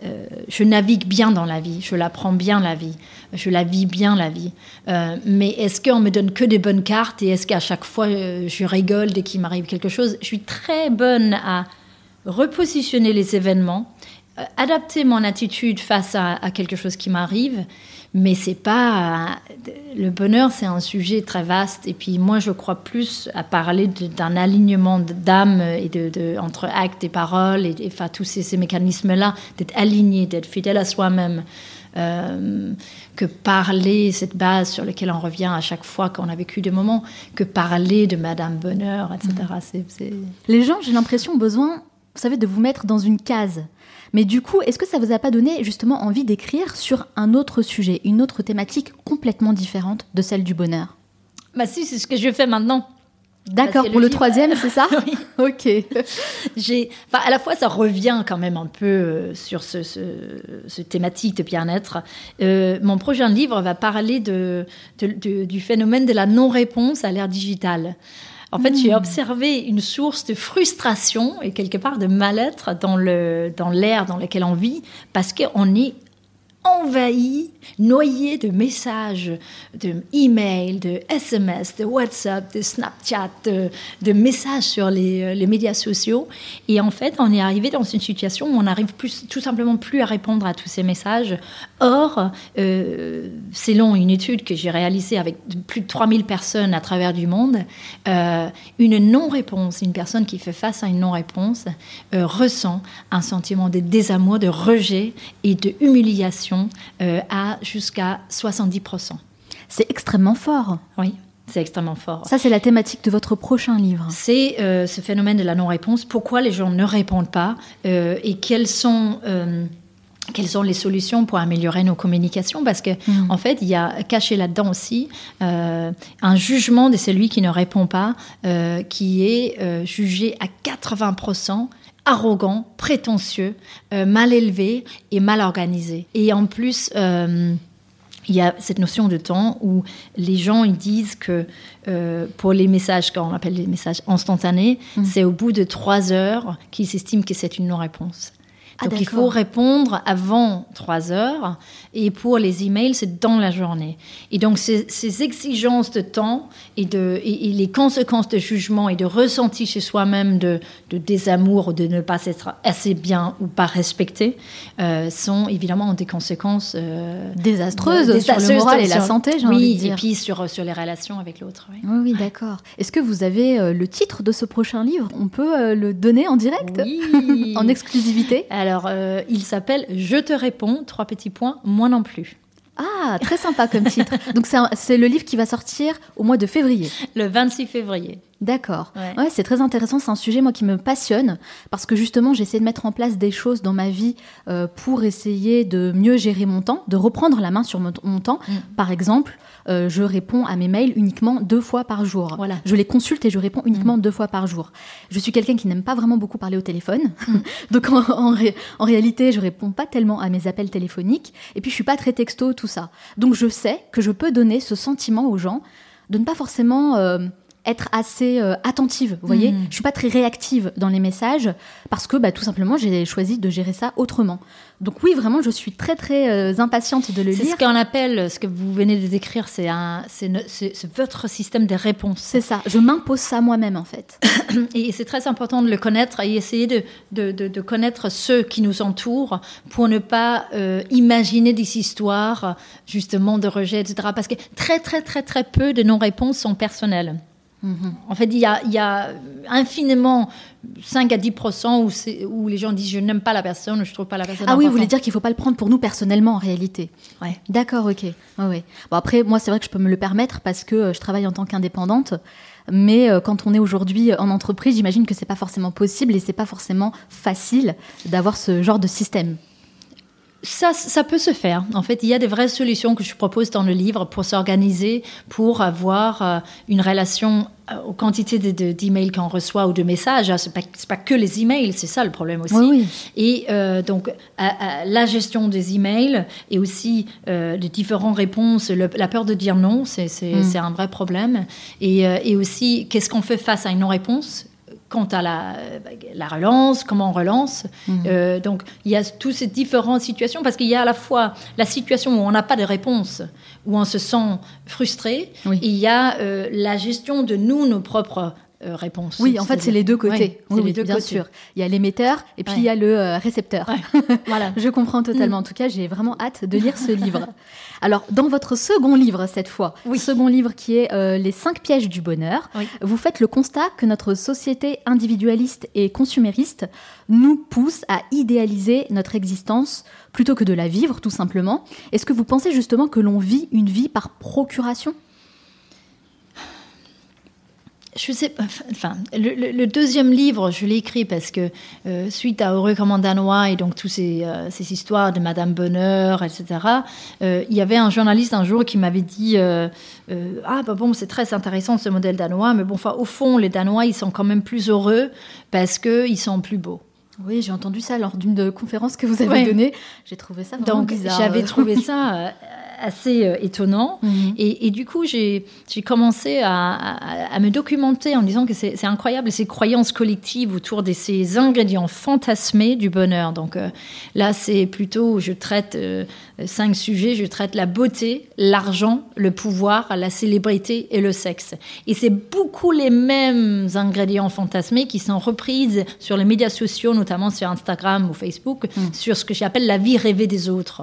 euh, je navigue bien dans la vie, je la prends bien la vie, je la vis bien la vie. Euh, mais est-ce qu'on me donne que des bonnes cartes et est-ce qu'à chaque fois euh, je rigole dès qu'il m'arrive quelque chose? Je suis très bonne à repositionner les événements, adapter mon attitude face à quelque chose qui m'arrive mais c'est pas le bonheur, c'est un sujet très vaste. Et puis moi, je crois plus à parler d'un alignement d'âme et de, entre actes et paroles et, enfin tous ces, mécanismes-là, d'être aligné, d'être fidèle à soi-même. Euh, que parler, cette base sur laquelle on revient à chaque fois qu'on a vécu des moments, que parler de Madame Bonheur, etc.
Mmh. Les gens, j'ai l'impression, besoin, vous savez, de vous mettre dans une case. Mais du coup, est-ce que ça vous a pas donné justement envie d'écrire sur un autre sujet, une autre thématique complètement différente de celle du bonheur?
Bah si, c'est ce que je fais maintenant.
D'accord, pour le, troisième, c'est ça
Oui.
Ok.
J'ai, à la fois, ça revient quand même un peu euh, sur ce, ce, thématique de bien-être. Euh, mon prochain livre va parler de, du phénomène de la non-réponse à l'ère digitale. En fait, j'ai hmm. observé une source de frustration et quelque part de mal-être dans l'air dans, dans lequel on vit parce qu'on est envahi, noyé de messages, de emails, de SMS, de WhatsApp, de Snapchat, de, messages sur les, euh, les, médias sociaux. Et en fait, on est arrivé dans une situation où on n'arrive tout simplement plus à répondre à tous ces messages. Or, euh, selon une étude que j'ai réalisée avec plus de 3000 personnes à travers du monde, euh, une non-réponse, une personne qui fait face à une non-réponse, ressent un sentiment de désamour, de rejet et de humiliation à jusqu'à 70%.
C'est extrêmement fort.
Oui. C'est extrêmement fort.
Ça, c'est la thématique de votre prochain livre.
C'est ce phénomène de la non-réponse. Pourquoi les gens ne répondent pas et quels sont quelles sont les solutions pour améliorer nos communications? Parce que mm. en fait, il y a caché là-dedans aussi euh, un jugement de celui qui ne répond pas, euh, qui est euh, jugé à 80% arrogant, prétentieux, mal élevé et mal organisé. Et en plus, il y a cette notion de temps où les gens ils disent que pour les messages, qu'on appelle les messages instantanés, mm. c'est au bout de trois heures qu'ils estiment que c'est une non-réponse. Ah, Donc il faut répondre avant 3 heures et pour les emails, c'est dans la journée. Et donc ces, exigences de temps et, de, et, les conséquences de jugement et de ressenti chez soi-même de, de, désamour ou de ne pas être assez bien ou pas respecté euh, sont évidemment des conséquences
euh, désastreuses, sur le moral et la santé, j'ai
oui,
envie de dire.
et puis sur, sur les relations avec l'autre.
Oui, oui, d'accord. Est-ce que vous avez euh, le titre de ce prochain livre? On peut le donner en direct? En exclusivité?
Alors, euh, il s'appelle Je te réponds, trois petits points, moi non plus.
Ah, très sympa comme titre. Donc c'est le livre qui va sortir au mois de février.
Le 26 février.
D'accord. Ouais, c'est très intéressant. C'est un sujet moi qui me passionne parce que justement j'essaie de mettre en place des choses dans ma vie euh, pour essayer de mieux gérer mon temps, de reprendre la main sur mon, temps. Mm. Par exemple, euh, je réponds à mes mails uniquement deux fois par jour. Voilà. Je les consulte et je réponds uniquement mm. deux fois par jour. Je suis quelqu'un qui n'aime pas vraiment beaucoup parler au téléphone, mm. donc en, en, réalité je réponds pas tellement à mes appels téléphoniques. Et puis je suis pas très texto tout ça. Donc je sais que je peux donner ce sentiment aux gens de ne pas forcément euh, être assez euh, attentive, vous voyez.
Mhm.
Je suis pas très réactive dans les messages parce que bah, tout simplement j'ai choisi de gérer ça autrement. Donc oui, vraiment, je suis très très euh, impatiente de le
C'est
lire.
ce qu'on appelle, ce que vous venez de décrire, c'est un, c'est c'est- c'est votre système de réponse.
C'est ça, je m'impose ça moi-même en fait.
Et c'est très important de le connaître et essayer de, de, de- de connaître ceux qui nous entourent pour ne pas euh, imaginer des histoires justement de rejet, etc. Parce que très très très très peu de nos réponses sont personnelles. En fait, il y a, il y a infiniment 5 à 10 où, où les gens disent je n'aime pas la personne je trouve pas la personne
Ah oui, vous voulez dire qu'il faut pas le prendre pour nous personnellement en réalité.
Ouais.
D'accord, ok. Ouais, ouais. Bon, après, moi, c'est vrai que je peux me le permettre parce que euh, je travaille en tant qu'indépendante. Mais euh, quand on est aujourd'hui en entreprise, j'imagine que c'est pas forcément possible et c'est pas forcément facile d'avoir ce genre de système.
Ça, ça peut se faire. En fait, il y a des vraies solutions que je propose dans le livre pour s'organiser, pour avoir euh, une relation euh, aux quantités de- de- d'emails qu'on reçoit ou de messages. Ah, C'est pas, que les emails, c'est ça le problème aussi.
Oui, oui.
Et euh, donc, à- à la gestion des emails et aussi euh, de différentes réponses, le- la peur de dire non, c'est
Mm.
un vrai problème. Et, euh, et aussi, qu'est-ce qu'on fait face à une non-réponse quant à la, la relance, comment on relance.
Mm.
Euh, donc, il y a toutes ces différentes situations parce qu'il y a à la fois la situation où on n'a pas de réponse, où on se sent frustré,
Oui.
et il y a euh, la gestion de nous, nos propres euh, réponses.
Oui, en fait, c'est les deux côtés. Oui,
les deux
bien
côtés.
sûr. Il y a l'émetteur et puis
Ouais.
il y a le euh, récepteur.
Ouais. voilà.
Je comprends totalement. En tout cas, j'ai vraiment hâte de lire ce livre. Alors, dans votre second livre, cette fois,
Oui.
second livre qui est euh, Les cinq pièges du bonheur,
Oui.
vous faites le constat que notre société individualiste et consumériste nous pousse à idéaliser notre existence plutôt que de la vivre, tout simplement. Est-ce que vous pensez justement que l'on vit une vie par procuration?
Je sais pas. Enfin, le, le- le deuxième livre, je l'ai écrit parce que euh, suite à Heureux comme en danois et donc toutes ces, euh, ces histoires de Madame Bonheur, etc. euh, il y avait un journaliste un jour qui m'avait dit ah bah bon c'est très intéressant ce modèle danois, mais bon enfin, au fond les Danois ils sont quand même plus heureux parce que ils sont plus beaux.
Oui, j'ai entendu ça lors d'une conférence que vous avez
Ouais.
donnée. J'ai trouvé ça vraiment
Donc
bizarre.
j'avais trouvé ça assez euh, étonnant.
Mhm.
Et, et du coup, j'ai commencé à, à- à me documenter en disant que c'est incroyable ces croyances collectives autour de ces ingrédients fantasmés du bonheur. Donc euh, là, c'est plutôt, je traite euh, cinq sujets, je traite la beauté, l'argent, le pouvoir, la célébrité et le sexe. Et c'est beaucoup les mêmes ingrédients fantasmés qui sont reprises sur les médias sociaux, notamment sur Instagram ou Facebook, sur ce que j'appelle la vie rêvée des autres.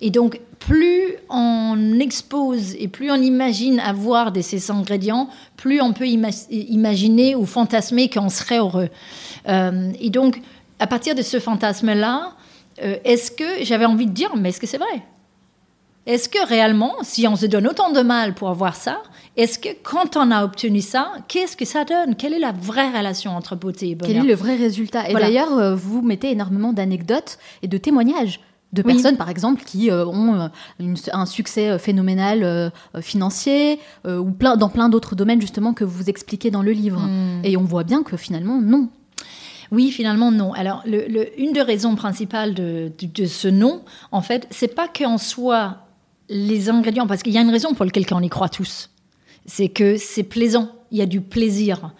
Et donc, plus on expose et plus on imagine avoir de ces ingrédients, plus on peut ima- imaginer ou fantasmer qu'on serait heureux. Euh, et donc, à partir de ce fantasme-là, euh, est-ce que j'avais envie de dire, mais est-ce que c'est vrai? Est-ce que réellement, si on se donne autant de mal pour avoir ça, est-ce que quand on a obtenu ça, qu'est-ce que ça donne? Quelle est la vraie relation entre beauté et bonheur?
Quel est le vrai résultat? Et
Voilà.
d'ailleurs, euh, vous mettez énormément d'anecdotes et de témoignages de
Oui.
personnes, par exemple, qui euh, ont euh, une- un succès euh, phénoménal euh, financier euh, ou plein, dans plein d'autres domaines, justement, que vous expliquez dans le livre.
Hmm.
Et on voit bien que finalement, non.
Oui, finalement, non. Alors, le- le- une des raisons principales de, de- de ce non, en fait, c'est pas qu'en soit les ingrédients, parce qu'il y a une raison pour laquelle on y croit tous. C'est que c'est plaisant, il y a du plaisir.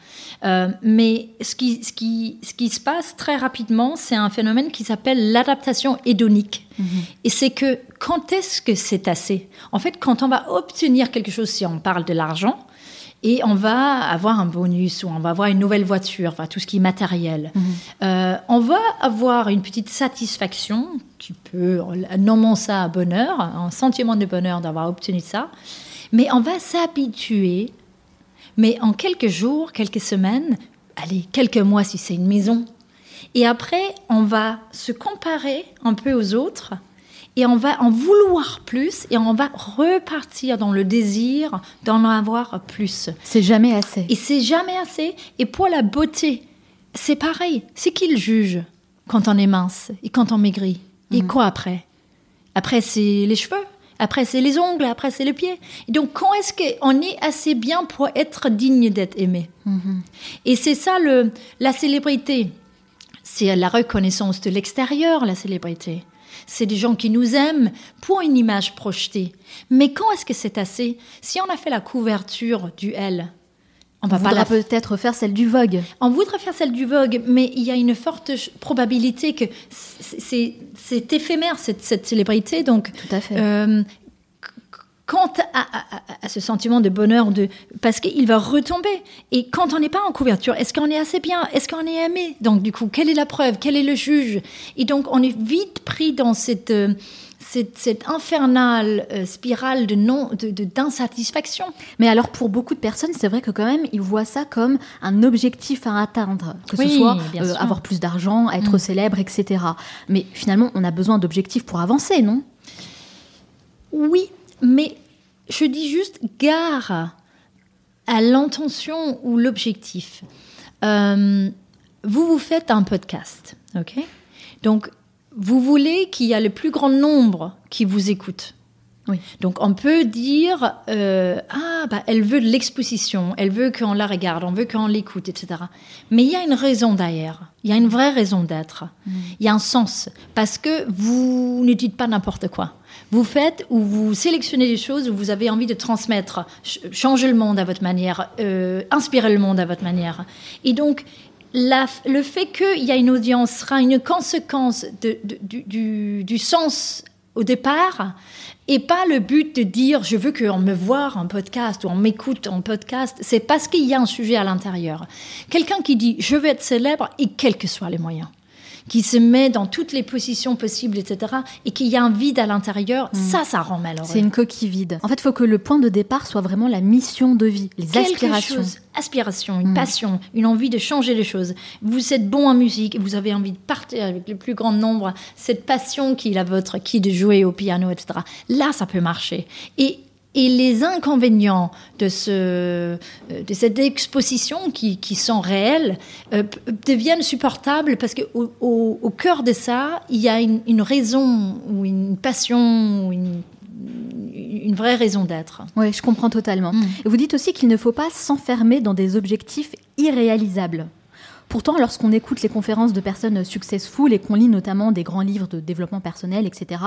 Euh, mais ce qui, ce, qui, ce qui se passe très rapidement, c'est un phénomène qui s'appelle l'adaptation hédonique. Et c'est que quand est-ce que c'est assez? En fait, quand on va obtenir quelque chose, si on parle de l'argent, et on va avoir un bonus ou on va avoir une nouvelle voiture, enfin, tout ce qui est matériel. Euh, on va avoir une petite satisfaction, tu peux nommer ça bonheur, un sentiment de bonheur d'avoir obtenu ça, mais on va s'habituer, mais en quelques jours, quelques semaines, allez, quelques mois si c'est une maison, et après on va se comparer un peu aux autres et on va en vouloir plus et on va repartir dans le désir d'en avoir plus.
C'est jamais assez.
Et c'est jamais assez. Et pour la beauté, c'est pareil. C'est qui le juge quand on est mince et quand on maigrit? Et quoi après? Après, c'est les cheveux. Après, c'est les ongles. Après, c'est les pieds. Et donc, quand est-ce qu'on est assez bien pour être digne d'être aimé? Et c'est ça le, la célébrité. C'est la reconnaissance de l'extérieur, la célébrité. C'est des gens qui nous aiment pour une image projetée. Mais quand est-ce que c'est assez? Si on a fait la couverture du L,
On va pas peut-être faire celle du Vogue.
On voudrait faire celle du Vogue, mais il y a une forte probabilité que c'est éphémère cette, cette, célébrité. Donc,
Tout à fait. Euh,
quant à, ce sentiment de bonheur, de parce qu'il va retomber. Et quand on n'est pas en couverture, est-ce qu'on est assez bien? Est-ce qu'on est aimé? Donc du coup, quelle est la preuve? Quel est le juge? Et donc on est vite pris dans cette euh, cette, infernale euh, spirale de non de d'insatisfaction.
Mais alors pour beaucoup de personnes, c'est vrai que quand même ils voient ça comme un objectif à atteindre, que ce soit euh, avoir plus d'argent, être mm. célèbre, etc. Mais finalement, on a besoin d'objectifs pour avancer, non?
Oui, mais je dis juste gare à l'intention ou l'objectif. Euh, vous vous faites un podcast, ok? Donc, vous voulez qu'il y ait le plus grand nombre qui vous écoute.
Oui.
Donc on peut dire euh, ah bah elle veut de l'exposition, elle veut qu'on la regarde, on veut qu'on l'écoute, etc. Mais il y a une raison derrière, il y a une vraie raison d'être, mm. il y a un sens parce que vous ne dites pas n'importe quoi. Vous faites ou vous sélectionnez des choses où vous avez envie de transmettre, changer le monde à votre manière, euh, inspirer le monde à votre manière. Et donc le fait qu'il y a une audience sera une conséquence du, du, sens au départ et pas le but de dire je veux qu'on me voit en podcast ou on m'écoute en podcast. C'est parce qu'il y a un sujet à l'intérieur. Quelqu'un qui dit je veux être célèbre et quels que soient les moyens qui se met dans toutes les positions possibles, etc., et qu'il y a un vide à l'intérieur, mm. ça, ça rend malheureux.
C'est une coquille vide. En fait, il faut que le point de départ soit vraiment la mission de vie, les aspirations. Chose,
aspiration, une mm. passion, une envie de changer les choses. Vous êtes bon en musique, vous avez envie de partir avec le plus grand nombre, cette passion qui est la vôtre, qui est de jouer au piano, etc. Là, ça peut marcher. Et et les inconvénients de, ce, euh, de cette exposition qui, qui sont réels euh, deviennent supportables parce qu'au au, au, cœur de ça, il y a une, une raison ou une passion ou une, une vraie raison d'être.
Oui, je comprends totalement. Mm. Vous dites aussi qu'il ne faut pas s'enfermer dans des objectifs irréalisables. Pourtant, lorsqu'on écoute les conférences de personnes successful et qu'on lit notamment des grands livres de développement personnel, etc.,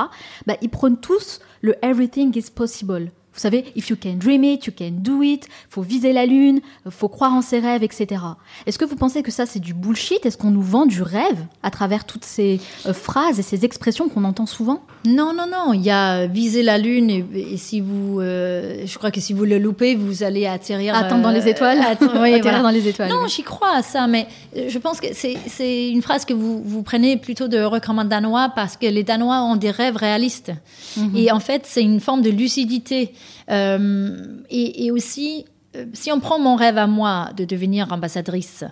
bah, ils prônent tous le Everything is possible. Vous savez, if you can dream it, you can do it. Faut viser la lune, faut croire en ses rêves, etc. Est-ce que vous pensez que ça c'est du bullshit? Est-ce qu'on nous vend du rêve à travers toutes ces euh, phrases et ces expressions qu'on entend souvent?
Non, non, non. Il y a viser la lune et, si vous, euh, je crois que si vous le loupez, vous allez atterrir.
Attendre dans les euh, étoiles.
oui, atterrir dans les étoiles. Non, j'y crois à ça, mais je pense que c'est une phrase que vous vous prenez plutôt de recommande danois parce que les Danois ont des rêves réalistes mhm. et en fait c'est une forme de lucidité. Euh, et, aussi, euh, si on prend mon rêve à moi de devenir ambassadrice,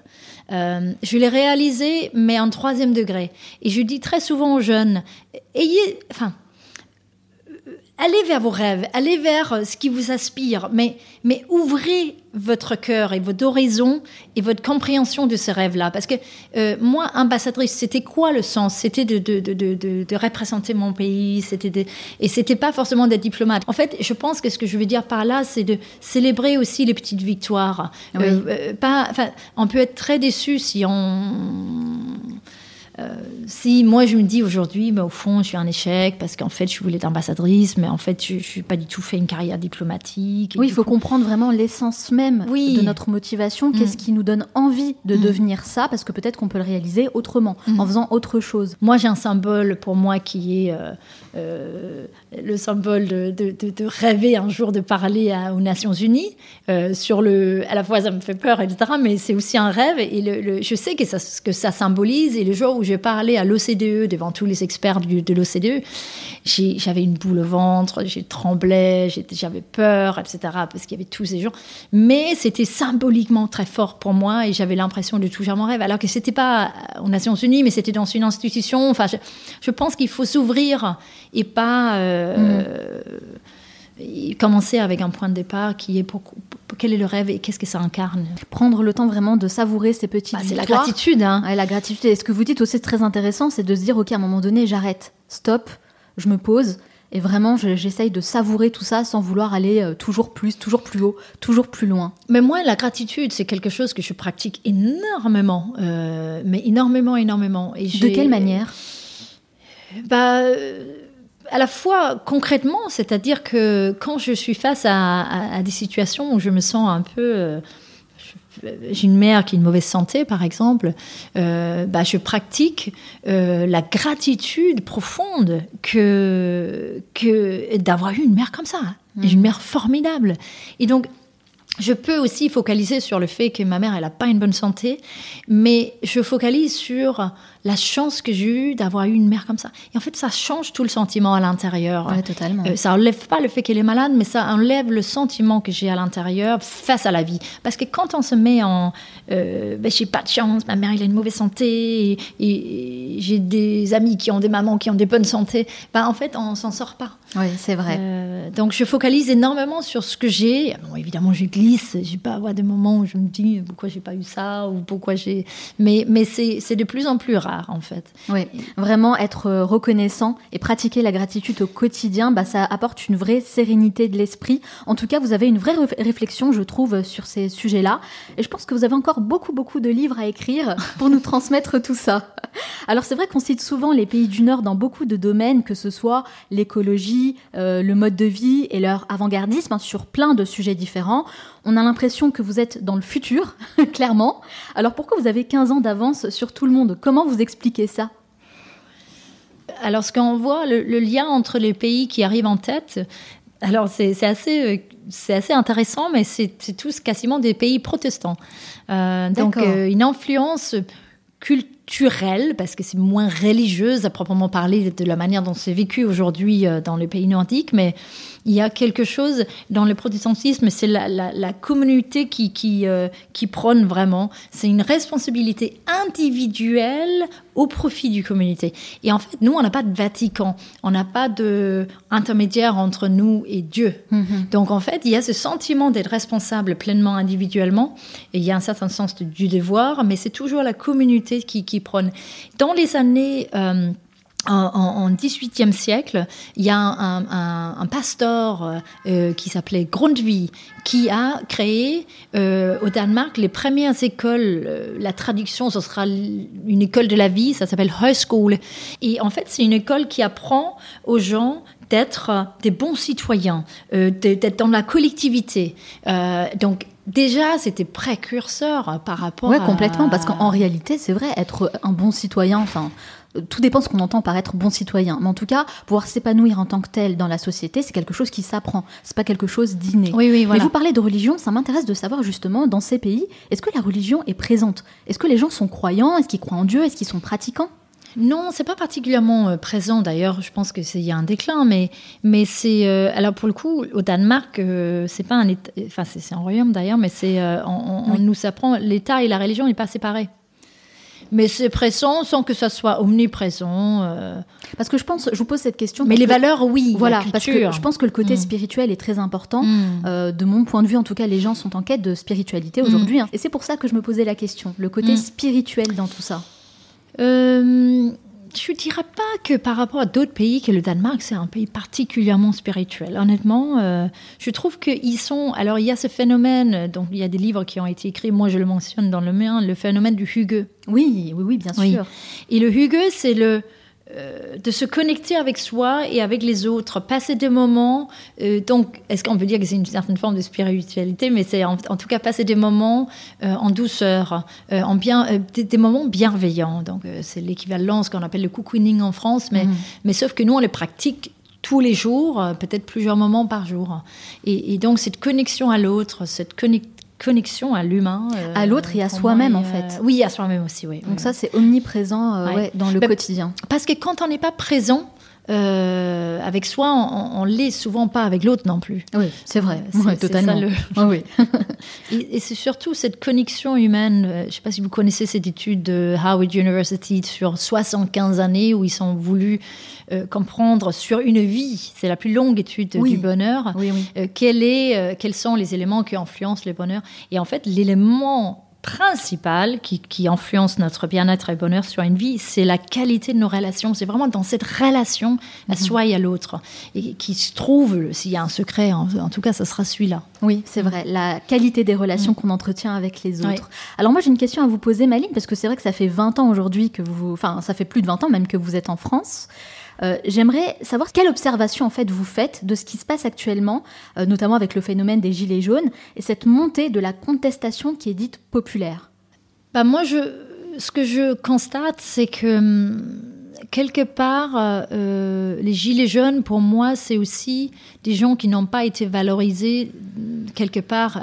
euh, je l'ai réalisé, mais en troisième degré. Et je dis très souvent aux jeunes, ayez, enfin, allez vers vos rêves, allez vers euh, ce qui vous aspire, mais, mais ouvrez votre cœur et votre horizon et votre compréhension de ce rêve-là. Parce que euh, moi, ambassadrice, c'était quoi le sens? C'était de, de, de, de, de représenter mon pays, c'était de... et c'était pas forcément d'être diplomate. En fait, je pense que ce que je veux dire par là, c'est de célébrer aussi les petites victoires. Euh, pas, enfin, on peut être très déçu si on euh, si moi je me dis aujourd'hui, bah, au fond, je suis un échec parce qu'en fait, je voulais être ambassadrice, mais en fait, je n'ai pas du tout fait une carrière diplomatique.
Oui, il faut comprendre vraiment l'essence même de notre motivation. Qu'est-ce mm. qui nous donne envie de mm. devenir ça? Parce que peut-être qu'on peut le réaliser autrement, mm. en faisant autre chose.
Moi, j'ai un symbole pour moi qui est euh, euh, le symbole de, de, rêver un jour de parler aux Nations Unies. sur le, à la fois, ça me fait peur, etc., mais c'est aussi un rêve. Et le, je sais que ça, que ça symbolise. Et le jour où j'ai parlé à l'OCDE devant tous les experts de l'OCDE, j'avais une boule au ventre, j'ai tremblé, j'avais peur, etc. Parce qu'il y avait tous ces gens. Mais c'était symboliquement très fort pour moi et j'avais l'impression de toucher à mon rêve. Alors que c'était pas aux Nations Unies, mais c'était dans une institution. Enfin, je, pense qu'il faut s'ouvrir et pas. Euh, mm commencer avec un point de départ qui est pour, quel est le rêve et qu'est-ce que ça incarne?
Prendre le temps vraiment de savourer ces petits bah,
C'est la gratitude. Hein.
la gratitude. Et ce que vous dites aussi très intéressant, c'est de se dire, OK, à un moment donné, j'arrête, stop, je me pose. Et vraiment, j'essaye de savourer tout ça sans vouloir aller euh, toujours plus, toujours plus haut, toujours plus loin.
Mais moi, la gratitude, c'est quelque chose que je pratique énormément, euh, mais énormément, énormément.
Et de quelle manière?
Bah. À la fois concrètement, c'est-à-dire que quand je suis face à, des situations où je me sens un peu, euh, j'ai une mère qui a une mauvaise santé, par exemple, euh, bah, je pratique euh, la gratitude profonde que, que d'avoir eu une mère comme ça, mmh. une mère formidable. Et donc, je peux aussi focaliser sur le fait que ma mère, elle n'a pas une bonne santé, mais je focalise sur la chance que j'ai eue d'avoir eu une mère comme ça. Et en fait, ça change tout le sentiment à l'intérieur.
Ouais, totalement.
Euh, ça enlève pas le fait qu'elle est malade, mais ça enlève le sentiment que j'ai à l'intérieur face à la vie. Parce que quand on se met en, euh, ben, j'ai pas de chance, ma mère, elle a une mauvaise santé, et, j'ai des amis qui ont des mamans qui ont des bonnes santé, ben, en fait, on s'en sort pas.
Oui, c'est vrai.
Euh, donc, je focalise énormément sur ce que j'ai. Bon, évidemment, je glisse. J'ai pas avoir des moments où je me dis pourquoi j'ai pas eu ça ou pourquoi j'ai. Mais, mais c'est de plus en plus rare en fait.
Oui, vraiment être euh, reconnaissant et pratiquer la gratitude au quotidien, bah, ça apporte une vraie sérénité de l'esprit. En tout cas, vous avez une vraie réflexion, je trouve, sur ces sujets-là. Et je pense que vous avez encore beaucoup, beaucoup de livres à écrire pour nous transmettre tout ça. Alors c'est vrai qu'on cite souvent les pays du Nord dans beaucoup de domaines, que ce soit l'écologie, euh, le mode de vie et leur avant-gardisme, hein, sur plein de sujets différents. On a l'impression que vous êtes dans le futur, clairement. Alors pourquoi vous avez 15 ans d'avance sur tout le monde? Comment vous expliquez ça?
Alors, ce qu'on voit, le, lien entre les pays qui arrivent en tête, alors c'est assez, euh, c'est assez intéressant, mais c'est tous quasiment des pays protestants. Euh, donc, euh, une influence culturelle, parce que c'est moins religieuse à proprement parler de la manière dont c'est vécu aujourd'hui dans les pays nordiques, mais il y a quelque chose dans le protestantisme, c'est la, communauté qui, qui, euh, qui prône vraiment. C'est une responsabilité individuelle au profit du communauté. Et en fait, nous, on n'a pas de Vatican, on n'a pas de intermédiaire entre nous et Dieu. Mm-hmm. Donc en fait, il y a ce sentiment d'être responsable pleinement individuellement, et il y a un certain sens du devoir, mais c'est toujours la communauté qui, qui prône. Dans les années euh, en, 18e siècle, il y a un, pasteur euh, euh, qui s'appelait Grundtvig qui a créé euh, au Danemark les premières écoles. la traduction, ce sera une école de la vie, ça s'appelle Højskole. Et en fait, c'est une école qui apprend aux gens d'être des bons citoyens, d'être dans la collectivité. donc, Déjà, c'était précurseur par rapport
ouais, complètement, parce qu'en réalité, c'est vrai, être un bon citoyen, enfin, tout dépend de ce qu'on entend par être bon citoyen. Mais en tout cas, pouvoir s'épanouir en tant que tel dans la société, c'est quelque chose qui s'apprend. C'est pas quelque chose d'inné.
Oui, oui,
Mais vous parlez de religion, ça m'intéresse de savoir justement dans ces pays, est-ce que la religion est présente? Est-ce que les gens sont croyants? Est-ce qu'ils croient en Dieu? Est-ce qu'ils sont pratiquants?
Non, c'est pas particulièrement euh, présent d'ailleurs. Je pense que c'est y a un déclin, mais mais c'est euh, alors pour le coup au Danemark, euh, c'est pas un enfin c'est un royaume d'ailleurs, mais c'est on, nous apprend l'État et la religion n'est pas séparés mais c'est présent sans que ça soit omniprésent. Euh.
Parce que je pense, je vous pose cette question.
Mais les valeurs, oui.
Voilà, parce que je pense que le côté mm. spirituel est très important. Mm. Euh, de mon point de vue, en tout cas, les gens sont en quête de spiritualité aujourd'hui. Mm. Hein. Et c'est pour ça que je me posais la question, le côté spirituel dans tout ça.
Euh, je ne dirais pas que par rapport à d'autres pays, que le Danemark, c'est un pays particulièrement spirituel. Honnêtement, euh, je trouve qu'ils sont... Alors, il y a ce phénomène, donc il y a des livres qui ont été écrits, moi je le mentionne dans le mien, le phénomène du Hugue.
Oui, oui, oui, bien sûr.
Et le Hugue, c'est le euh, de se connecter avec soi et avec les autres, passer des moments. Euh, donc, est-ce qu'on peut dire que c'est une certaine forme de spiritualité, mais c'est en, tout cas passer des moments euh, en douceur, en bien, des, moments bienveillants. Donc, c'est l'équivalent, ce qu'on appelle le cocooning en France, mais, mhm. mais sauf que nous, on les pratique tous les jours, peut-être plusieurs moments par jour. Et, et donc, cette connexion à l'autre, cette connexion connexion à l'humain.
à l'autre et à soi-même, en fait.
Oui, à soi-même aussi, oui.
Donc ça, c'est omniprésent euh, dans le quotidien.
Parce que quand on n'est pas présent, euh, avec soi, on, ne l'est souvent pas avec l'autre non plus.
Oui, c'est vrai, c'est, totalement.
Ça oui. et, c'est surtout cette connexion humaine. Euh, je ne sais pas si vous connaissez cette étude de Howard University sur 75 années où ils ont voulu euh, comprendre sur une vie, c'est la plus longue étude du bonheur,
oui,
quel est, quels sont les éléments qui influencent le bonheur. Et en fait, l'élément principal qui, qui, influence notre bien-être et bonheur sur une vie, c'est la qualité de nos relations. C'est vraiment dans cette relation à mhm. soi et à l'autre. Et qui se trouve, s'il y a un secret, en, tout cas, ça sera celui-là.
Oui, c'est vrai. La qualité des relations mhm. qu'on entretient avec les autres. Alors moi, j'ai une question à vous poser, Maline, parce que c'est vrai que ça fait 20 ans aujourd'hui que vous... Enfin, ça fait plus de 20 ans même que vous êtes en France. Euh, j'aimerais savoir quelle observation en fait vous faites de ce qui se passe actuellement, euh, notamment avec le phénomène des gilets jaunes et cette montée de la contestation qui est dite populaire.
Bah moi, je, ce que je constate, c'est que hum, quelque part, les gilets jaunes, pour moi, c'est aussi des gens qui n'ont pas été valorisés quelque part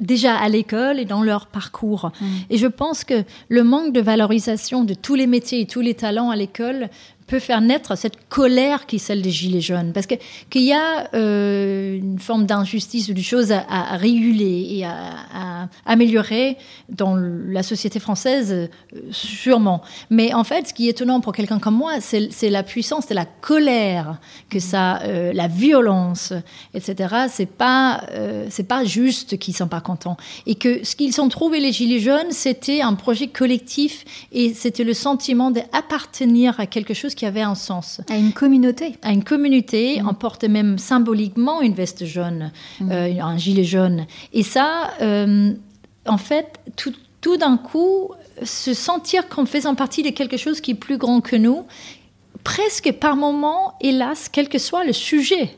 déjà à l'école et dans leur parcours. Mm. Et je pense que le manque de valorisation de tous les métiers et tous les talents à l'école peut faire naître cette colère qui est celle des gilets jaunes. Parce qu'il y a euh, une forme d'injustice ou de choses à, réguler et à, améliorer dans la société française, euh, sûrement. Mais en fait, ce qui est étonnant pour quelqu'un comme moi, c'est la puissance, c'est la colère que ça, euh, la violence, etc. C'est pas, c'est pas juste qu'ils sont pas contents. Et que ce qu'ils ont trouvé les gilets jaunes, c'était un projet collectif et c'était le sentiment d'appartenir à quelque chose qui avait un sens.
À une communauté.
À une communauté. Mm. On porte même symboliquement une veste jaune, mm. euh, un gilet jaune. Et ça, euh, en fait, tout, tout d'un coup, se sentir comme faisant partie de quelque chose qui est plus grand que nous, presque par moment, hélas, quel que soit le sujet.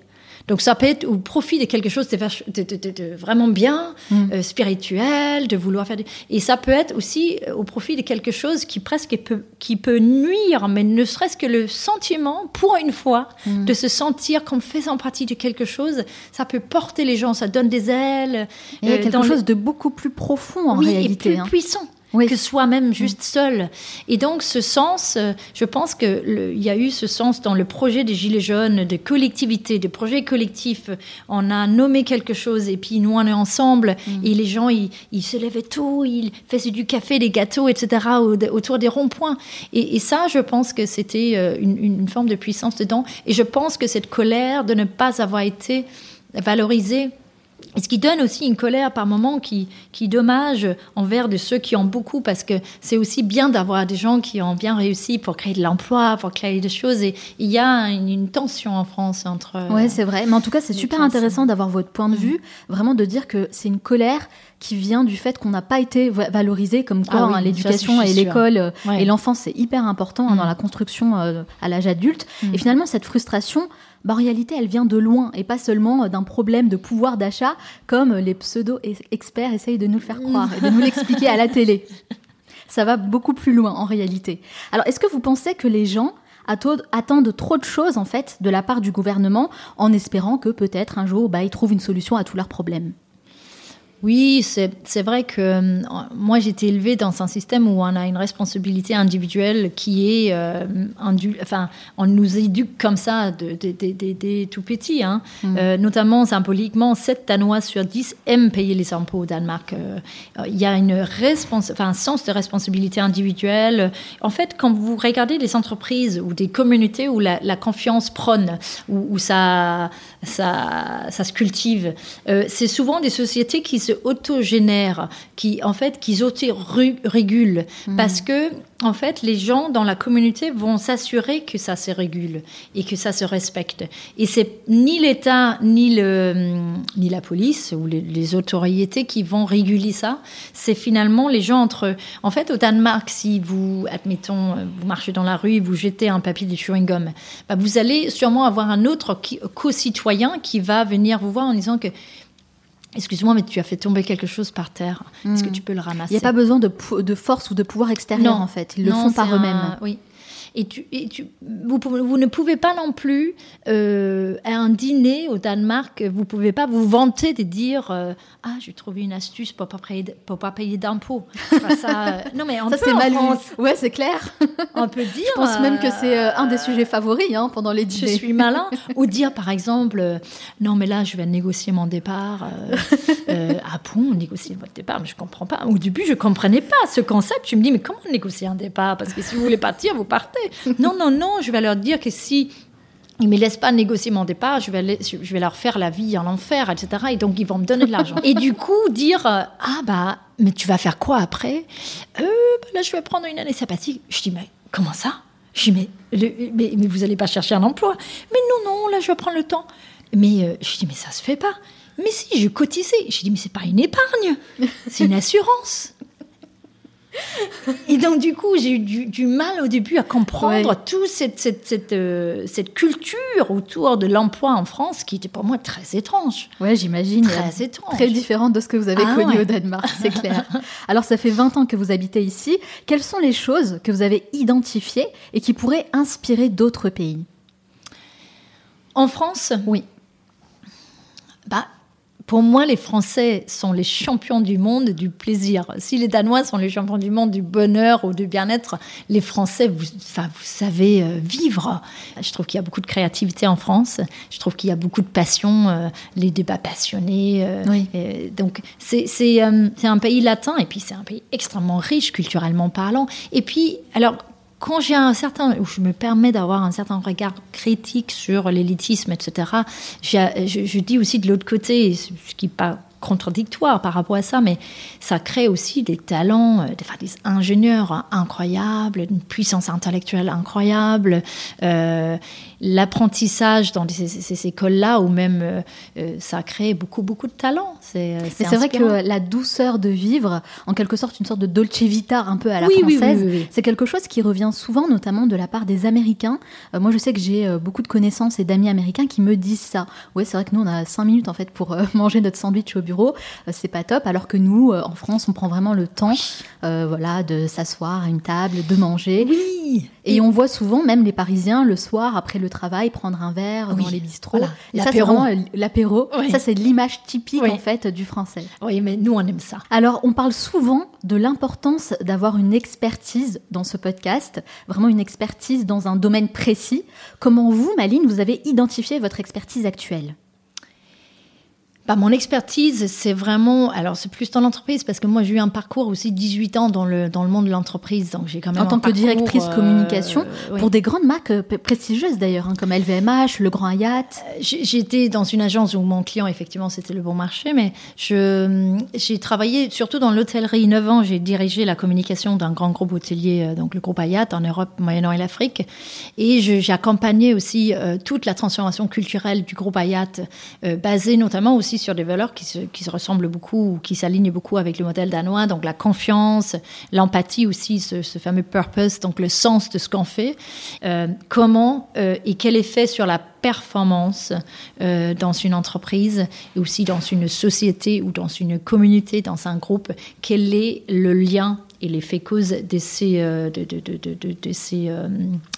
Donc ça peut être au profit de quelque chose de, vraiment bien, mm. euh, spirituel, de vouloir faire... Et ça peut être aussi euh, au profit de quelque chose qui presque peut, qui peut nuire, mais ne serait-ce que le sentiment, pour une fois, mm. de se sentir comme faisant partie de quelque chose, ça peut porter les gens, ça donne des ailes.
Il y a euh, quelque chose de beaucoup plus profond en réalité.
Et plus hein. puissant que soi-même juste seul. Et donc ce sens, euh, je pense qu'il y a eu ce sens dans le projet des Gilets jaunes, de collectivité, de projet collectif. On a nommé quelque chose et puis nous on est ensemble mm. et les gens ils, se levaient tôt, ils faisaient du café, des gâteaux, etc. autour des ronds-points. Et, ça, je pense que c'était euh, une, une forme de puissance dedans. Et je pense que cette colère de ne pas avoir été valorisée et ce qui donne aussi une colère par moment qui, qui dommage envers de ceux qui ont beaucoup, parce que c'est aussi bien d'avoir des gens qui ont bien réussi pour créer de l'emploi, pour créer des choses. Et il y a une, tension en France entre.
Oui, c'est vrai. Mais en tout cas, c'est super intéressant d'avoir votre point de mm. vue, vraiment de dire que c'est une colère qui vient du fait qu'on n'a pas été valorisé comme quoi ah hein, l'éducation et l'école euh, et l'enfance c'est hyper important hein, dans mm. la construction euh, à l'âge adulte. Mm. Et finalement, cette frustration, bah, en réalité, elle vient de loin et pas seulement euh, d'un problème de pouvoir d'achat comme les pseudo-experts essayent de nous le faire croire et de nous l'expliquer à la télé. Ça va beaucoup plus loin en réalité. Alors, est-ce que vous pensez que les gens attendent trop de choses en fait de la part du gouvernement en espérant que peut-être un jour bah, ils trouvent une solution à tous leurs problèmes?
Oui, c'est vrai que euh, moi j'ai été élevée dans un système où on a une responsabilité individuelle qui est, euh, enfin, on nous éduque comme ça des tout petits, hein. Mm. Euh, notamment symboliquement, 7 Danois sur 10 aiment payer les impôts au Danemark. Il y a une enfin, un sens de responsabilité individuelle. En fait, quand vous regardez des entreprises ou des communautés où la, confiance prône, où, où ça, ça, ça, se cultive, c'est souvent des sociétés qui se autogénèrent, qui en fait, qui auto-régulent, hmm. parce que en fait, les gens dans la communauté vont s'assurer que ça se régule et que ça se respecte. Et c'est ni l'État, ni, le, ni la police ou les, autorités qui vont réguler ça. C'est finalement les gens entre En fait, au Danemark, si vous, admettons, vous marchez dans la rue et vous jetez un papier de chewing-gum, bah, vous allez sûrement avoir un autre co-citoyen qui va venir vous voir en disant que Excuse-moi, mais tu as fait tomber quelque chose par terre. Est-ce que hmm. tu peux le ramasser
Il n'y a pas besoin de, de, force ou de pouvoir extérieur, en fait. Ils le font par eux-mêmes.
Oui. Et, tu, et tu, vous, vous, ne pouvez pas non plus, euh, à un dîner au Danemark, vous ne pouvez pas vous vanter de dire euh, Ah, j'ai trouvé une astuce pour ne pas payer, pour pas payer d'impôts.
ça, euh, non, mais on ça, c'est mal Ouais, c'est clair.
On peut dire.
Je pense même que c'est un des sujets favoris hein, pendant les dîners.
Je suis malin. Ou dire, par exemple Non, mais là, je vais négocier mon départ. ah bon, négocier votre départ Mais je ne comprends pas. Au début, je ne comprenais pas ce concept. Je me dis Mais comment négocier un départ? Parce que si vous voulez partir, vous partez. Non, non, non, je vais leur dire que si ils me laissent pas négocier mon départ, je vais, leur faire la vie en enfer, etc. Et donc, ils vont me donner de l'argent. et du coup, dire, euh, ah bah, mais tu vas faire quoi après? Euh, bah, Là, je vais prendre une année sabbatique. Je dis, mais comment ça? Je dis, mais, mais, vous n'allez pas chercher un emploi? Mais non, non, là, je vais prendre le temps. Mais euh, je dis, mais ça se fait pas. Mais si, je cotisais. Je dis, mais c'est pas une épargne, c'est une assurance. Et donc, du coup, j'ai eu du, mal au début à comprendre toute cette, cette, cette, euh, cette, culture autour de l'emploi en France qui était pour moi très étrange.
Ouais, j'imagine.
Très étrange.
Très différente de ce que vous avez ah connu au Danemark, c'est clair. Alors, ça fait 20 ans que vous habitez ici. Quelles sont les choses que vous avez identifiées et qui pourraient inspirer d'autres pays?
En France?
Oui.
Pour moi, les Français sont les champions du monde du plaisir. Si les Danois sont les champions du monde du bonheur ou du bien-être, les Français, vous, enfin, vous savez euh, vivre. Je trouve qu'il y a beaucoup de créativité en France. Je trouve qu'il y a beaucoup de passion, euh, les débats passionnés. Euh, donc, c'est un pays latin et puis c'est un pays extrêmement riche culturellement parlant. Et puis, alors, quand j'ai un certain, où je me permets d'avoir un certain regard critique sur l'élitisme, etc., je, je, dis aussi de l'autre côté, ce qui n'est pas contradictoire par rapport à ça, mais ça crée aussi des talents, euh, des, des ingénieurs incroyables, une puissance intellectuelle incroyable. Euh, l'apprentissage dans ces, écoles-là, ou même euh, ça crée beaucoup, beaucoup de talent.
C'est c'est vrai que la douceur de vivre, en quelque sorte une sorte de dolce vita un peu à la française, c'est quelque chose qui revient souvent, notamment de la part des Américains. moi, je sais que j'ai beaucoup de connaissances et d'amis américains qui me disent ça. Oui, c'est vrai que nous, on a cinq minutes en fait pour manger notre sandwich au bureau. C'est pas top, alors que nous, en France, on prend vraiment le temps, voilà, de s'asseoir à une table, de manger.
Oui.
Et, on voit souvent, même les Parisiens, le soir, après le travail, prendre un verre dans les bistrots.
Et ça, c'est vraiment
l'apéro. Ça, c'est l'image typique, en fait, du français.
Oui, mais nous, on aime ça.
Alors, on parle souvent de l'importance d'avoir une expertise dans ce podcast, vraiment une expertise dans un domaine précis. Comment vous, Maline, vous avez identifié votre expertise actuelle?
Bah, mon expertise, c'est vraiment, alors c'est plus dans l'entreprise parce que moi j'ai eu un parcours aussi 18 ans dans le, dans le monde de l'entreprise, donc j'ai quand même
en tant que directrice euh, communication pour des grandes marques euh, prestigieuses d'ailleurs, hein, comme LVMH, Le Grand Hyatt.
Euh, j'étais dans une agence où mon client effectivement c'était le bon marché, mais j'ai travaillé surtout dans l'hôtellerie 9 ans. J'ai dirigé la communication d'un grand groupe hôtelier, donc le groupe Hyatt en Europe, Moyen-Orient et l'Afrique, et j'ai accompagné aussi toute la transformation culturelle du groupe Hyatt, basée notamment aussi sur des valeurs qui se, qui se ressemblent beaucoup, qui s'alignent beaucoup avec le modèle danois, donc la confiance, l'empathie aussi, ce, fameux purpose, donc le sens de ce qu'on fait. Euh, comment euh, et quel effet sur la performance euh, dans une entreprise et aussi dans une société ou dans une communauté, dans un groupe, quel est le lien et l'effet cause de ces, euh, de, de, de, ces, euh,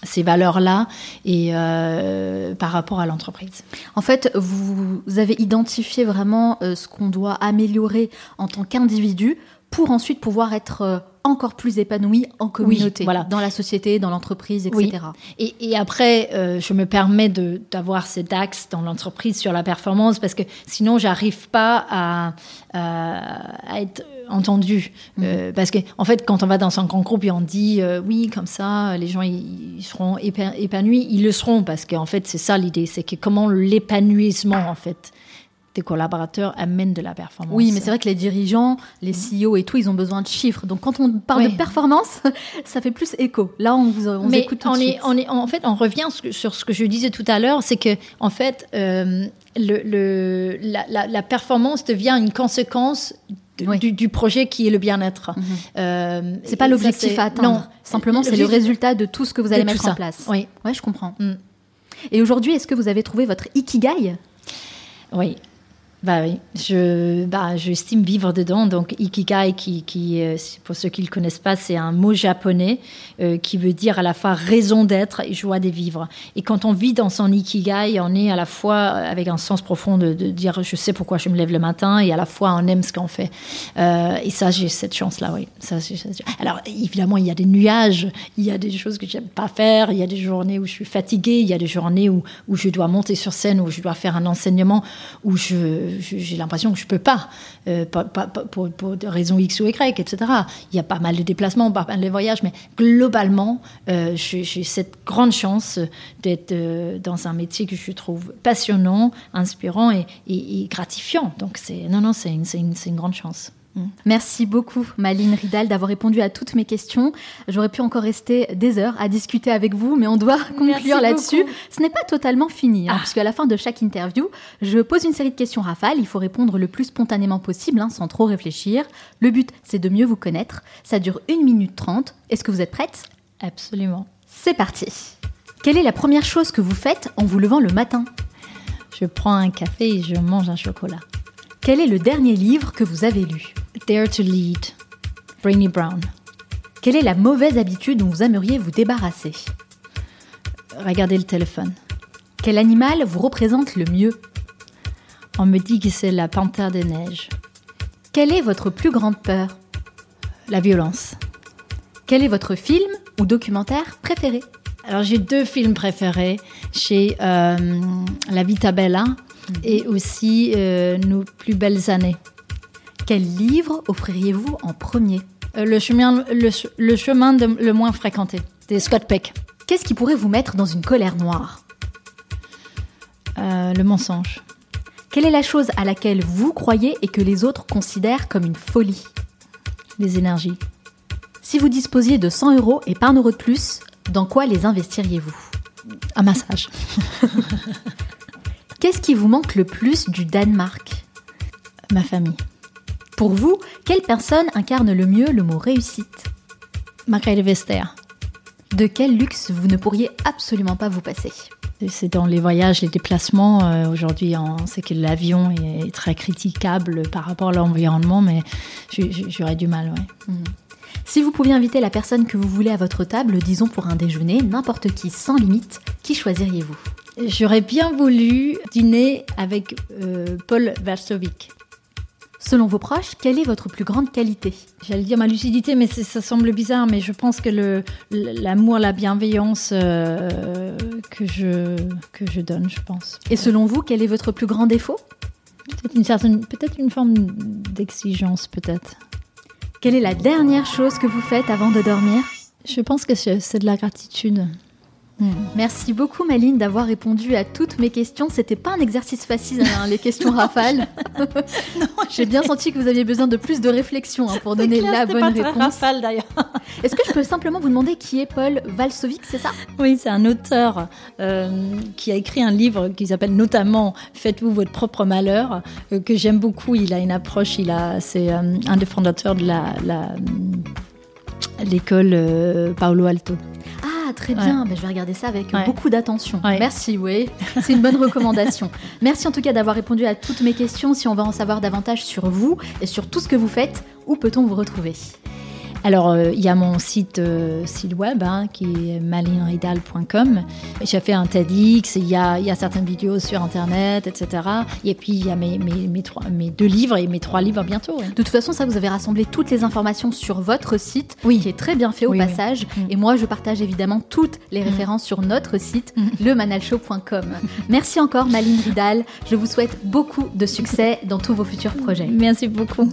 ces valeurs-là et euh, par rapport à l'entreprise.
En fait, vous avez identifié vraiment ce qu'on doit améliorer en tant qu'individu pour ensuite pouvoir être encore plus épanoui en communauté, voilà. dans la société, dans l'entreprise, etc.
Et, et, après, je me permets d'avoir cet axe dans l'entreprise sur la performance parce que sinon, j'arrive pas à, à, être entendu. Mm. Euh, parce qu'en en fait, quand on va dans un grand groupe et on dit euh, oui, comme ça, les gens ils, seront épanouis, ils le seront parce qu'en fait, c'est ça l'idée, c'est que comment l'épanouissement en fait des collaborateurs amène de la performance.
Oui, mais c'est vrai que les dirigeants, les CEO et tout, ils ont besoin de chiffres. Donc quand on parle de performance, ça fait plus écho. Là, on vous, on écoute tout
on
de
est, On est, en fait, on revient sur ce que je disais tout à l'heure, c'est que en fait, euh, le, la, performance devient une conséquence du, projet qui est le bien-être.
Mhm. Euh, c'est pas l'objectif à atteindre. Non, simplement c'est le résultat de tout ce que vous allez mettre en place.
Oui,
ouais, je comprends. Mm. Et aujourd'hui, est-ce que vous avez trouvé votre ikigai?
Oui, bah oui, je, bah, j'estime vivre dedans. Donc, ikigai, qui, qui euh, pour ceux qui le connaissent pas, c'est un mot japonais euh, qui veut dire à la fois raison d'être et joie de vivre. Et quand on vit dans son ikigai, on est à la fois avec un sens profond de, dire je sais pourquoi je me lève le matin et à la fois on aime ce qu'on fait. Euh, et ça, j'ai cette chance-là, oui. Ça, Alors, évidemment, il y a des nuages, il y a des choses que j'aime pas faire, il y a des journées où je suis fatiguée, il y a des journées où, où je dois monter sur scène, où je dois faire un enseignement, où je j'ai l'impression que je peux pas, euh, pour, des raisons X ou Y, etc. Il y a pas mal de déplacements, pas mal de voyages, mais globalement, euh, j'ai cette grande chance d'être euh, dans un métier que je trouve passionnant, inspirant et, gratifiant. Donc non, non, c'est une, une, une grande chance.
Merci beaucoup, Maline Ridal, d'avoir répondu à toutes mes questions. J'aurais pu encore rester des heures à discuter avec vous, mais on doit conclure là-dessus. Ce n'est pas totalement fini, hein, ah. puisqu'à la fin de chaque interview, je pose une série de questions rafales. Il faut répondre le plus spontanément possible, hein, sans trop réfléchir. Le but, c'est de mieux vous connaître. Ça dure 1 minute 30. Est-ce que vous êtes prête?
Absolument.
C'est parti. Quelle est la première chose que vous faites en vous levant le matin?
Je prends un café et je mange un chocolat.
Quel est le dernier livre que vous avez lu
Dare to Lead, Brainy Brown.
Quelle est la mauvaise habitude dont vous aimeriez vous débarrasser
Regarder le téléphone.
Quel animal vous représente le mieux
On me dit que c'est la panthère des neiges.
Quelle est votre plus grande peur
La violence.
Quel est votre film ou documentaire préféré
Alors j'ai deux films préférés chez euh, La Vita Bella et aussi euh, Nos plus belles années.
Quel livre offririez-vous en premier?
Euh, le, chemin, le, chemin le moins fréquenté, de Scott Peck.
Qu'est-ce qui pourrait vous mettre dans une colère noire?
Le mensonge.
Quelle est la chose à laquelle vous croyez et que les autres considèrent comme une folie?
Les énergies.
Si vous disposiez de 100 euros et pas un de plus, dans quoi les investiriez-vous?
Un massage.
Qu'est-ce qui vous manque le plus du Danemark?
Ma famille.
Pour vous, quelle personne incarne le mieux le mot réussite?
Margrethe Vester.
De quel luxe vous ne pourriez absolument pas vous passer?
C'est dans les voyages, les déplacements. Euh, aujourd'hui, on sait que l'avion est très critiquable par rapport à l'environnement, mais j'aurais du mal. Ouais. Mhm.
Si vous pouviez inviter la personne que vous voulez à votre table, disons pour un déjeuner, n'importe qui, sans limite, qui choisiriez-vous?
J'aurais bien voulu dîner avec euh, Paul Varsovik.
Selon vos proches, quelle est votre plus grande qualité?
J'allais dire ma lucidité, mais ça semble bizarre, mais je pense que l'amour, la bienveillance euh, que, je, que je donne, je pense.
Et selon vous, quel est votre plus grand défaut?
Peut-être une, certaine, peut-être une forme d'exigence, peut-être.
Quelle est la dernière chose que vous faites avant de dormir?
Je pense que c'est de la gratitude.
Hmm. Merci beaucoup Maline d'avoir répondu à toutes mes questions. C'était pas un exercice facile, hein, les questions rafales. J'ai bien senti que vous aviez besoin de plus de réflexion hein, pour donner la bonne réponse.
rafale d'ailleurs.
Est-ce que je peux simplement vous demander qui est Paul Valsovic, c'est ça?
Oui, c'est un auteur euh, qui a écrit un livre qui s'appelle notamment Faites-vous votre propre malheur, euh, que j'aime beaucoup. Il a une approche, il a, c'est euh, un des fondateurs de la, l'école Paolo Alto.
Ah, très bien. Ben, je vais regarder ça avec beaucoup d'attention. Merci, oui. C'est une bonne recommandation. Merci en tout cas d'avoir répondu à toutes mes questions. Si on va en savoir davantage sur vous et sur tout ce que vous faites, où peut-on vous retrouver?
Alors, euh, il y a mon site, euh, site web hein, qui est malinridal.com. J'ai fait un TEDx, il y, a, il y a certaines vidéos sur Internet, etc. Et puis, il y a mes, mes, mes, trois, mes deux livres et mes trois livres bientôt.
De toute façon, ça, vous avez rassemblé toutes les informations sur votre site, oui. qui est très bien fait au passage. Mm. Et moi, je partage évidemment toutes les mm. références sur notre site, mm. lemanalshow.com. Merci encore, Maline Ridal. Je vous souhaite beaucoup de succès dans tous vos futurs projets.
Merci beaucoup.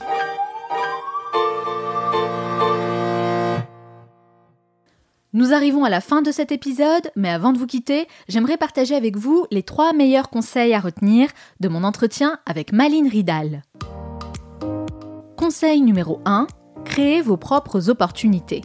Nous arrivons à la fin de cet épisode, mais avant de vous quitter, j'aimerais partager avec vous les trois meilleurs conseils à retenir de mon entretien avec Maline Ridal. Conseil numéro 1, créez vos propres opportunités.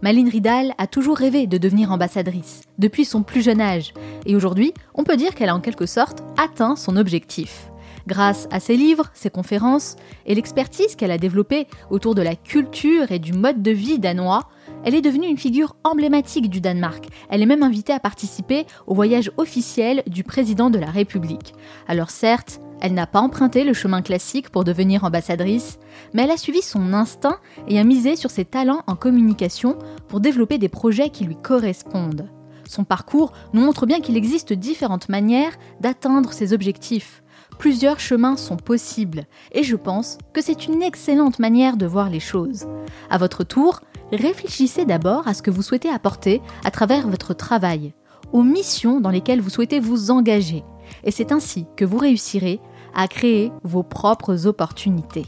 Maline Ridal a toujours rêvé de devenir ambassadrice, depuis son plus jeune âge, et aujourd'hui, on peut dire qu'elle a en quelque sorte atteint son objectif. Grâce à ses livres, ses conférences et l'expertise qu'elle a développée autour de la culture et du mode de vie danois, elle est devenue une figure emblématique du Danemark. Elle est même invitée à participer au voyage officiel du président de la République. Alors certes, elle n'a pas emprunté le chemin classique pour devenir ambassadrice, mais elle a suivi son instinct et a misé sur ses talents en communication pour développer des projets qui lui correspondent. Son parcours nous montre bien qu'il existe différentes manières d'atteindre ses objectifs. Plusieurs chemins sont possibles et je pense que c'est une excellente manière de voir les choses. À votre tour, réfléchissez d'abord à ce que vous souhaitez apporter à travers votre travail, aux missions dans lesquelles vous souhaitez vous engager. Et c'est ainsi que vous réussirez à créer vos propres opportunités.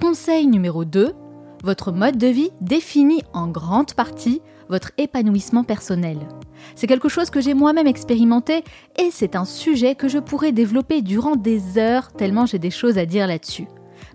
Conseil numéro 2, votre mode de vie définit en grande partie votre épanouissement personnel. C'est quelque chose que j'ai moi-même expérimenté et c'est un sujet que je pourrais développer durant des heures tellement j'ai des choses à dire là-dessus.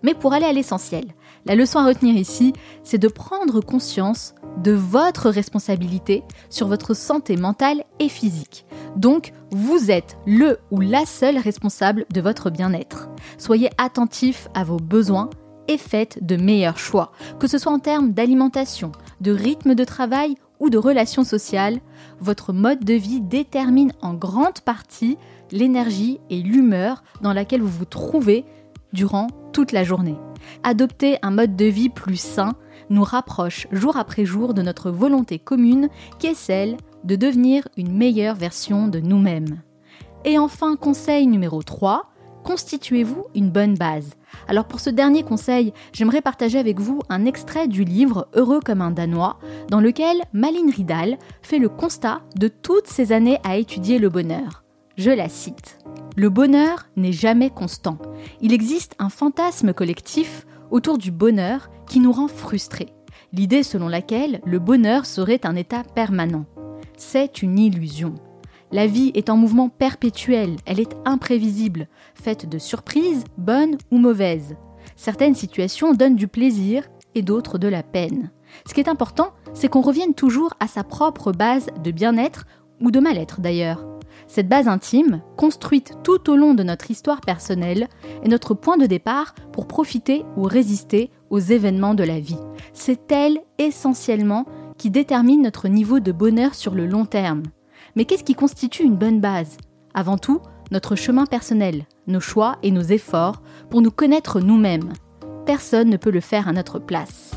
Mais pour aller à l'essentiel, la leçon à retenir ici, c'est de prendre conscience de votre responsabilité sur votre santé mentale et physique. Donc, vous êtes le ou la seule responsable de votre bien-être. Soyez attentif à vos besoins et faites de meilleurs choix, que ce soit en termes d'alimentation, de rythme de travail ou de relations sociales. Votre mode de vie détermine en grande partie l'énergie et l'humeur dans laquelle vous vous trouvez durant toute la journée. Adopter un mode de vie plus sain nous rapproche jour après jour de notre volonté commune qui est celle de devenir une meilleure version de nous-mêmes. Et enfin, conseil numéro 3, constituez-vous une bonne base. Alors pour ce dernier conseil, j'aimerais partager avec vous un extrait du livre Heureux comme un Danois, dans lequel Malin Ridal fait le constat de toutes ces années à étudier le bonheur. Je la cite. Le bonheur n'est jamais constant. Il existe un fantasme collectif autour du bonheur qui nous rend frustrés. L'idée selon laquelle le bonheur serait un état permanent. C'est une illusion. La vie est en mouvement perpétuel, elle est imprévisible, faite de surprises, bonnes ou mauvaises. Certaines situations donnent du plaisir et d'autres de la peine. Ce qui est important, c'est qu'on revienne toujours à sa propre base de bien-être ou de mal-être d'ailleurs. Cette base intime, construite tout au long de notre histoire personnelle, est notre point de départ pour profiter ou résister aux événements de la vie. C'est elle, essentiellement, qui détermine notre niveau de bonheur sur le long terme. Mais qu'est-ce qui constitue une bonne base? Avant tout, notre chemin personnel, nos choix et nos efforts pour nous connaître nous-mêmes. Personne ne peut le faire à notre place.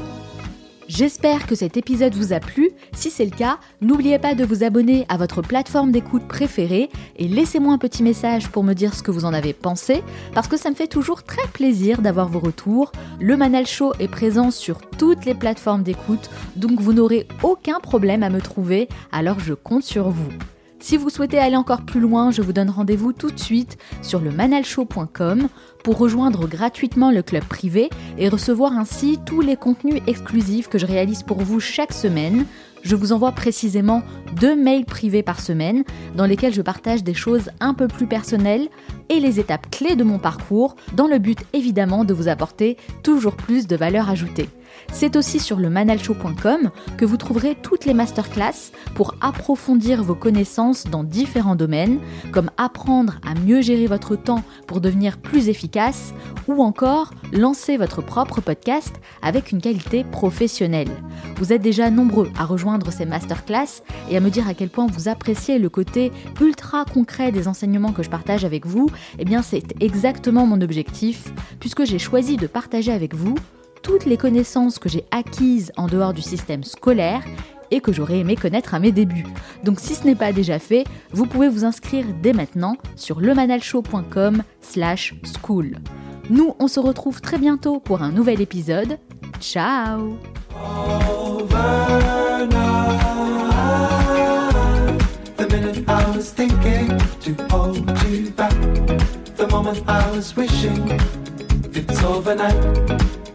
J'espère que cet épisode vous a plu. Si c'est le cas, n'oubliez pas de vous abonner à votre plateforme d'écoute préférée et laissez-moi un petit message pour me dire ce que vous en avez pensé, parce que ça me fait toujours très plaisir d'avoir vos retours. Le Manal Show est présent sur toutes les plateformes d'écoute, donc vous n'aurez aucun problème à me trouver, alors je compte sur vous. Si vous souhaitez aller encore plus loin, je vous donne rendez-vous tout de suite sur le manalshow.com pour rejoindre gratuitement le club privé et recevoir ainsi tous les contenus exclusifs que je réalise pour vous chaque semaine. Je vous envoie précisément deux mails privés par semaine dans lesquels je partage des choses un peu plus personnelles et les étapes clés de mon parcours dans le but évidemment de vous apporter toujours plus de valeur ajoutée. C'est aussi sur le manalshow.com que vous trouverez toutes les masterclass pour approfondir vos connaissances dans différents domaines, comme apprendre à mieux gérer votre temps pour devenir plus efficace, ou encore lancer votre propre podcast avec une qualité professionnelle. Vous êtes déjà nombreux à rejoindre ces masterclass et à me dire à quel point vous appréciez le côté ultra concret des enseignements que je partage avec vous. Eh bien, c'est exactement mon objectif, puisque j'ai choisi de partager avec vous toutes les connaissances que j'ai acquises en dehors du système scolaire et que j'aurais aimé connaître à mes débuts. Donc si ce n'est pas déjà fait, vous pouvez vous inscrire dès maintenant sur lemanalshow.com slash school. Nous, on se retrouve très bientôt pour un nouvel épisode. Ciao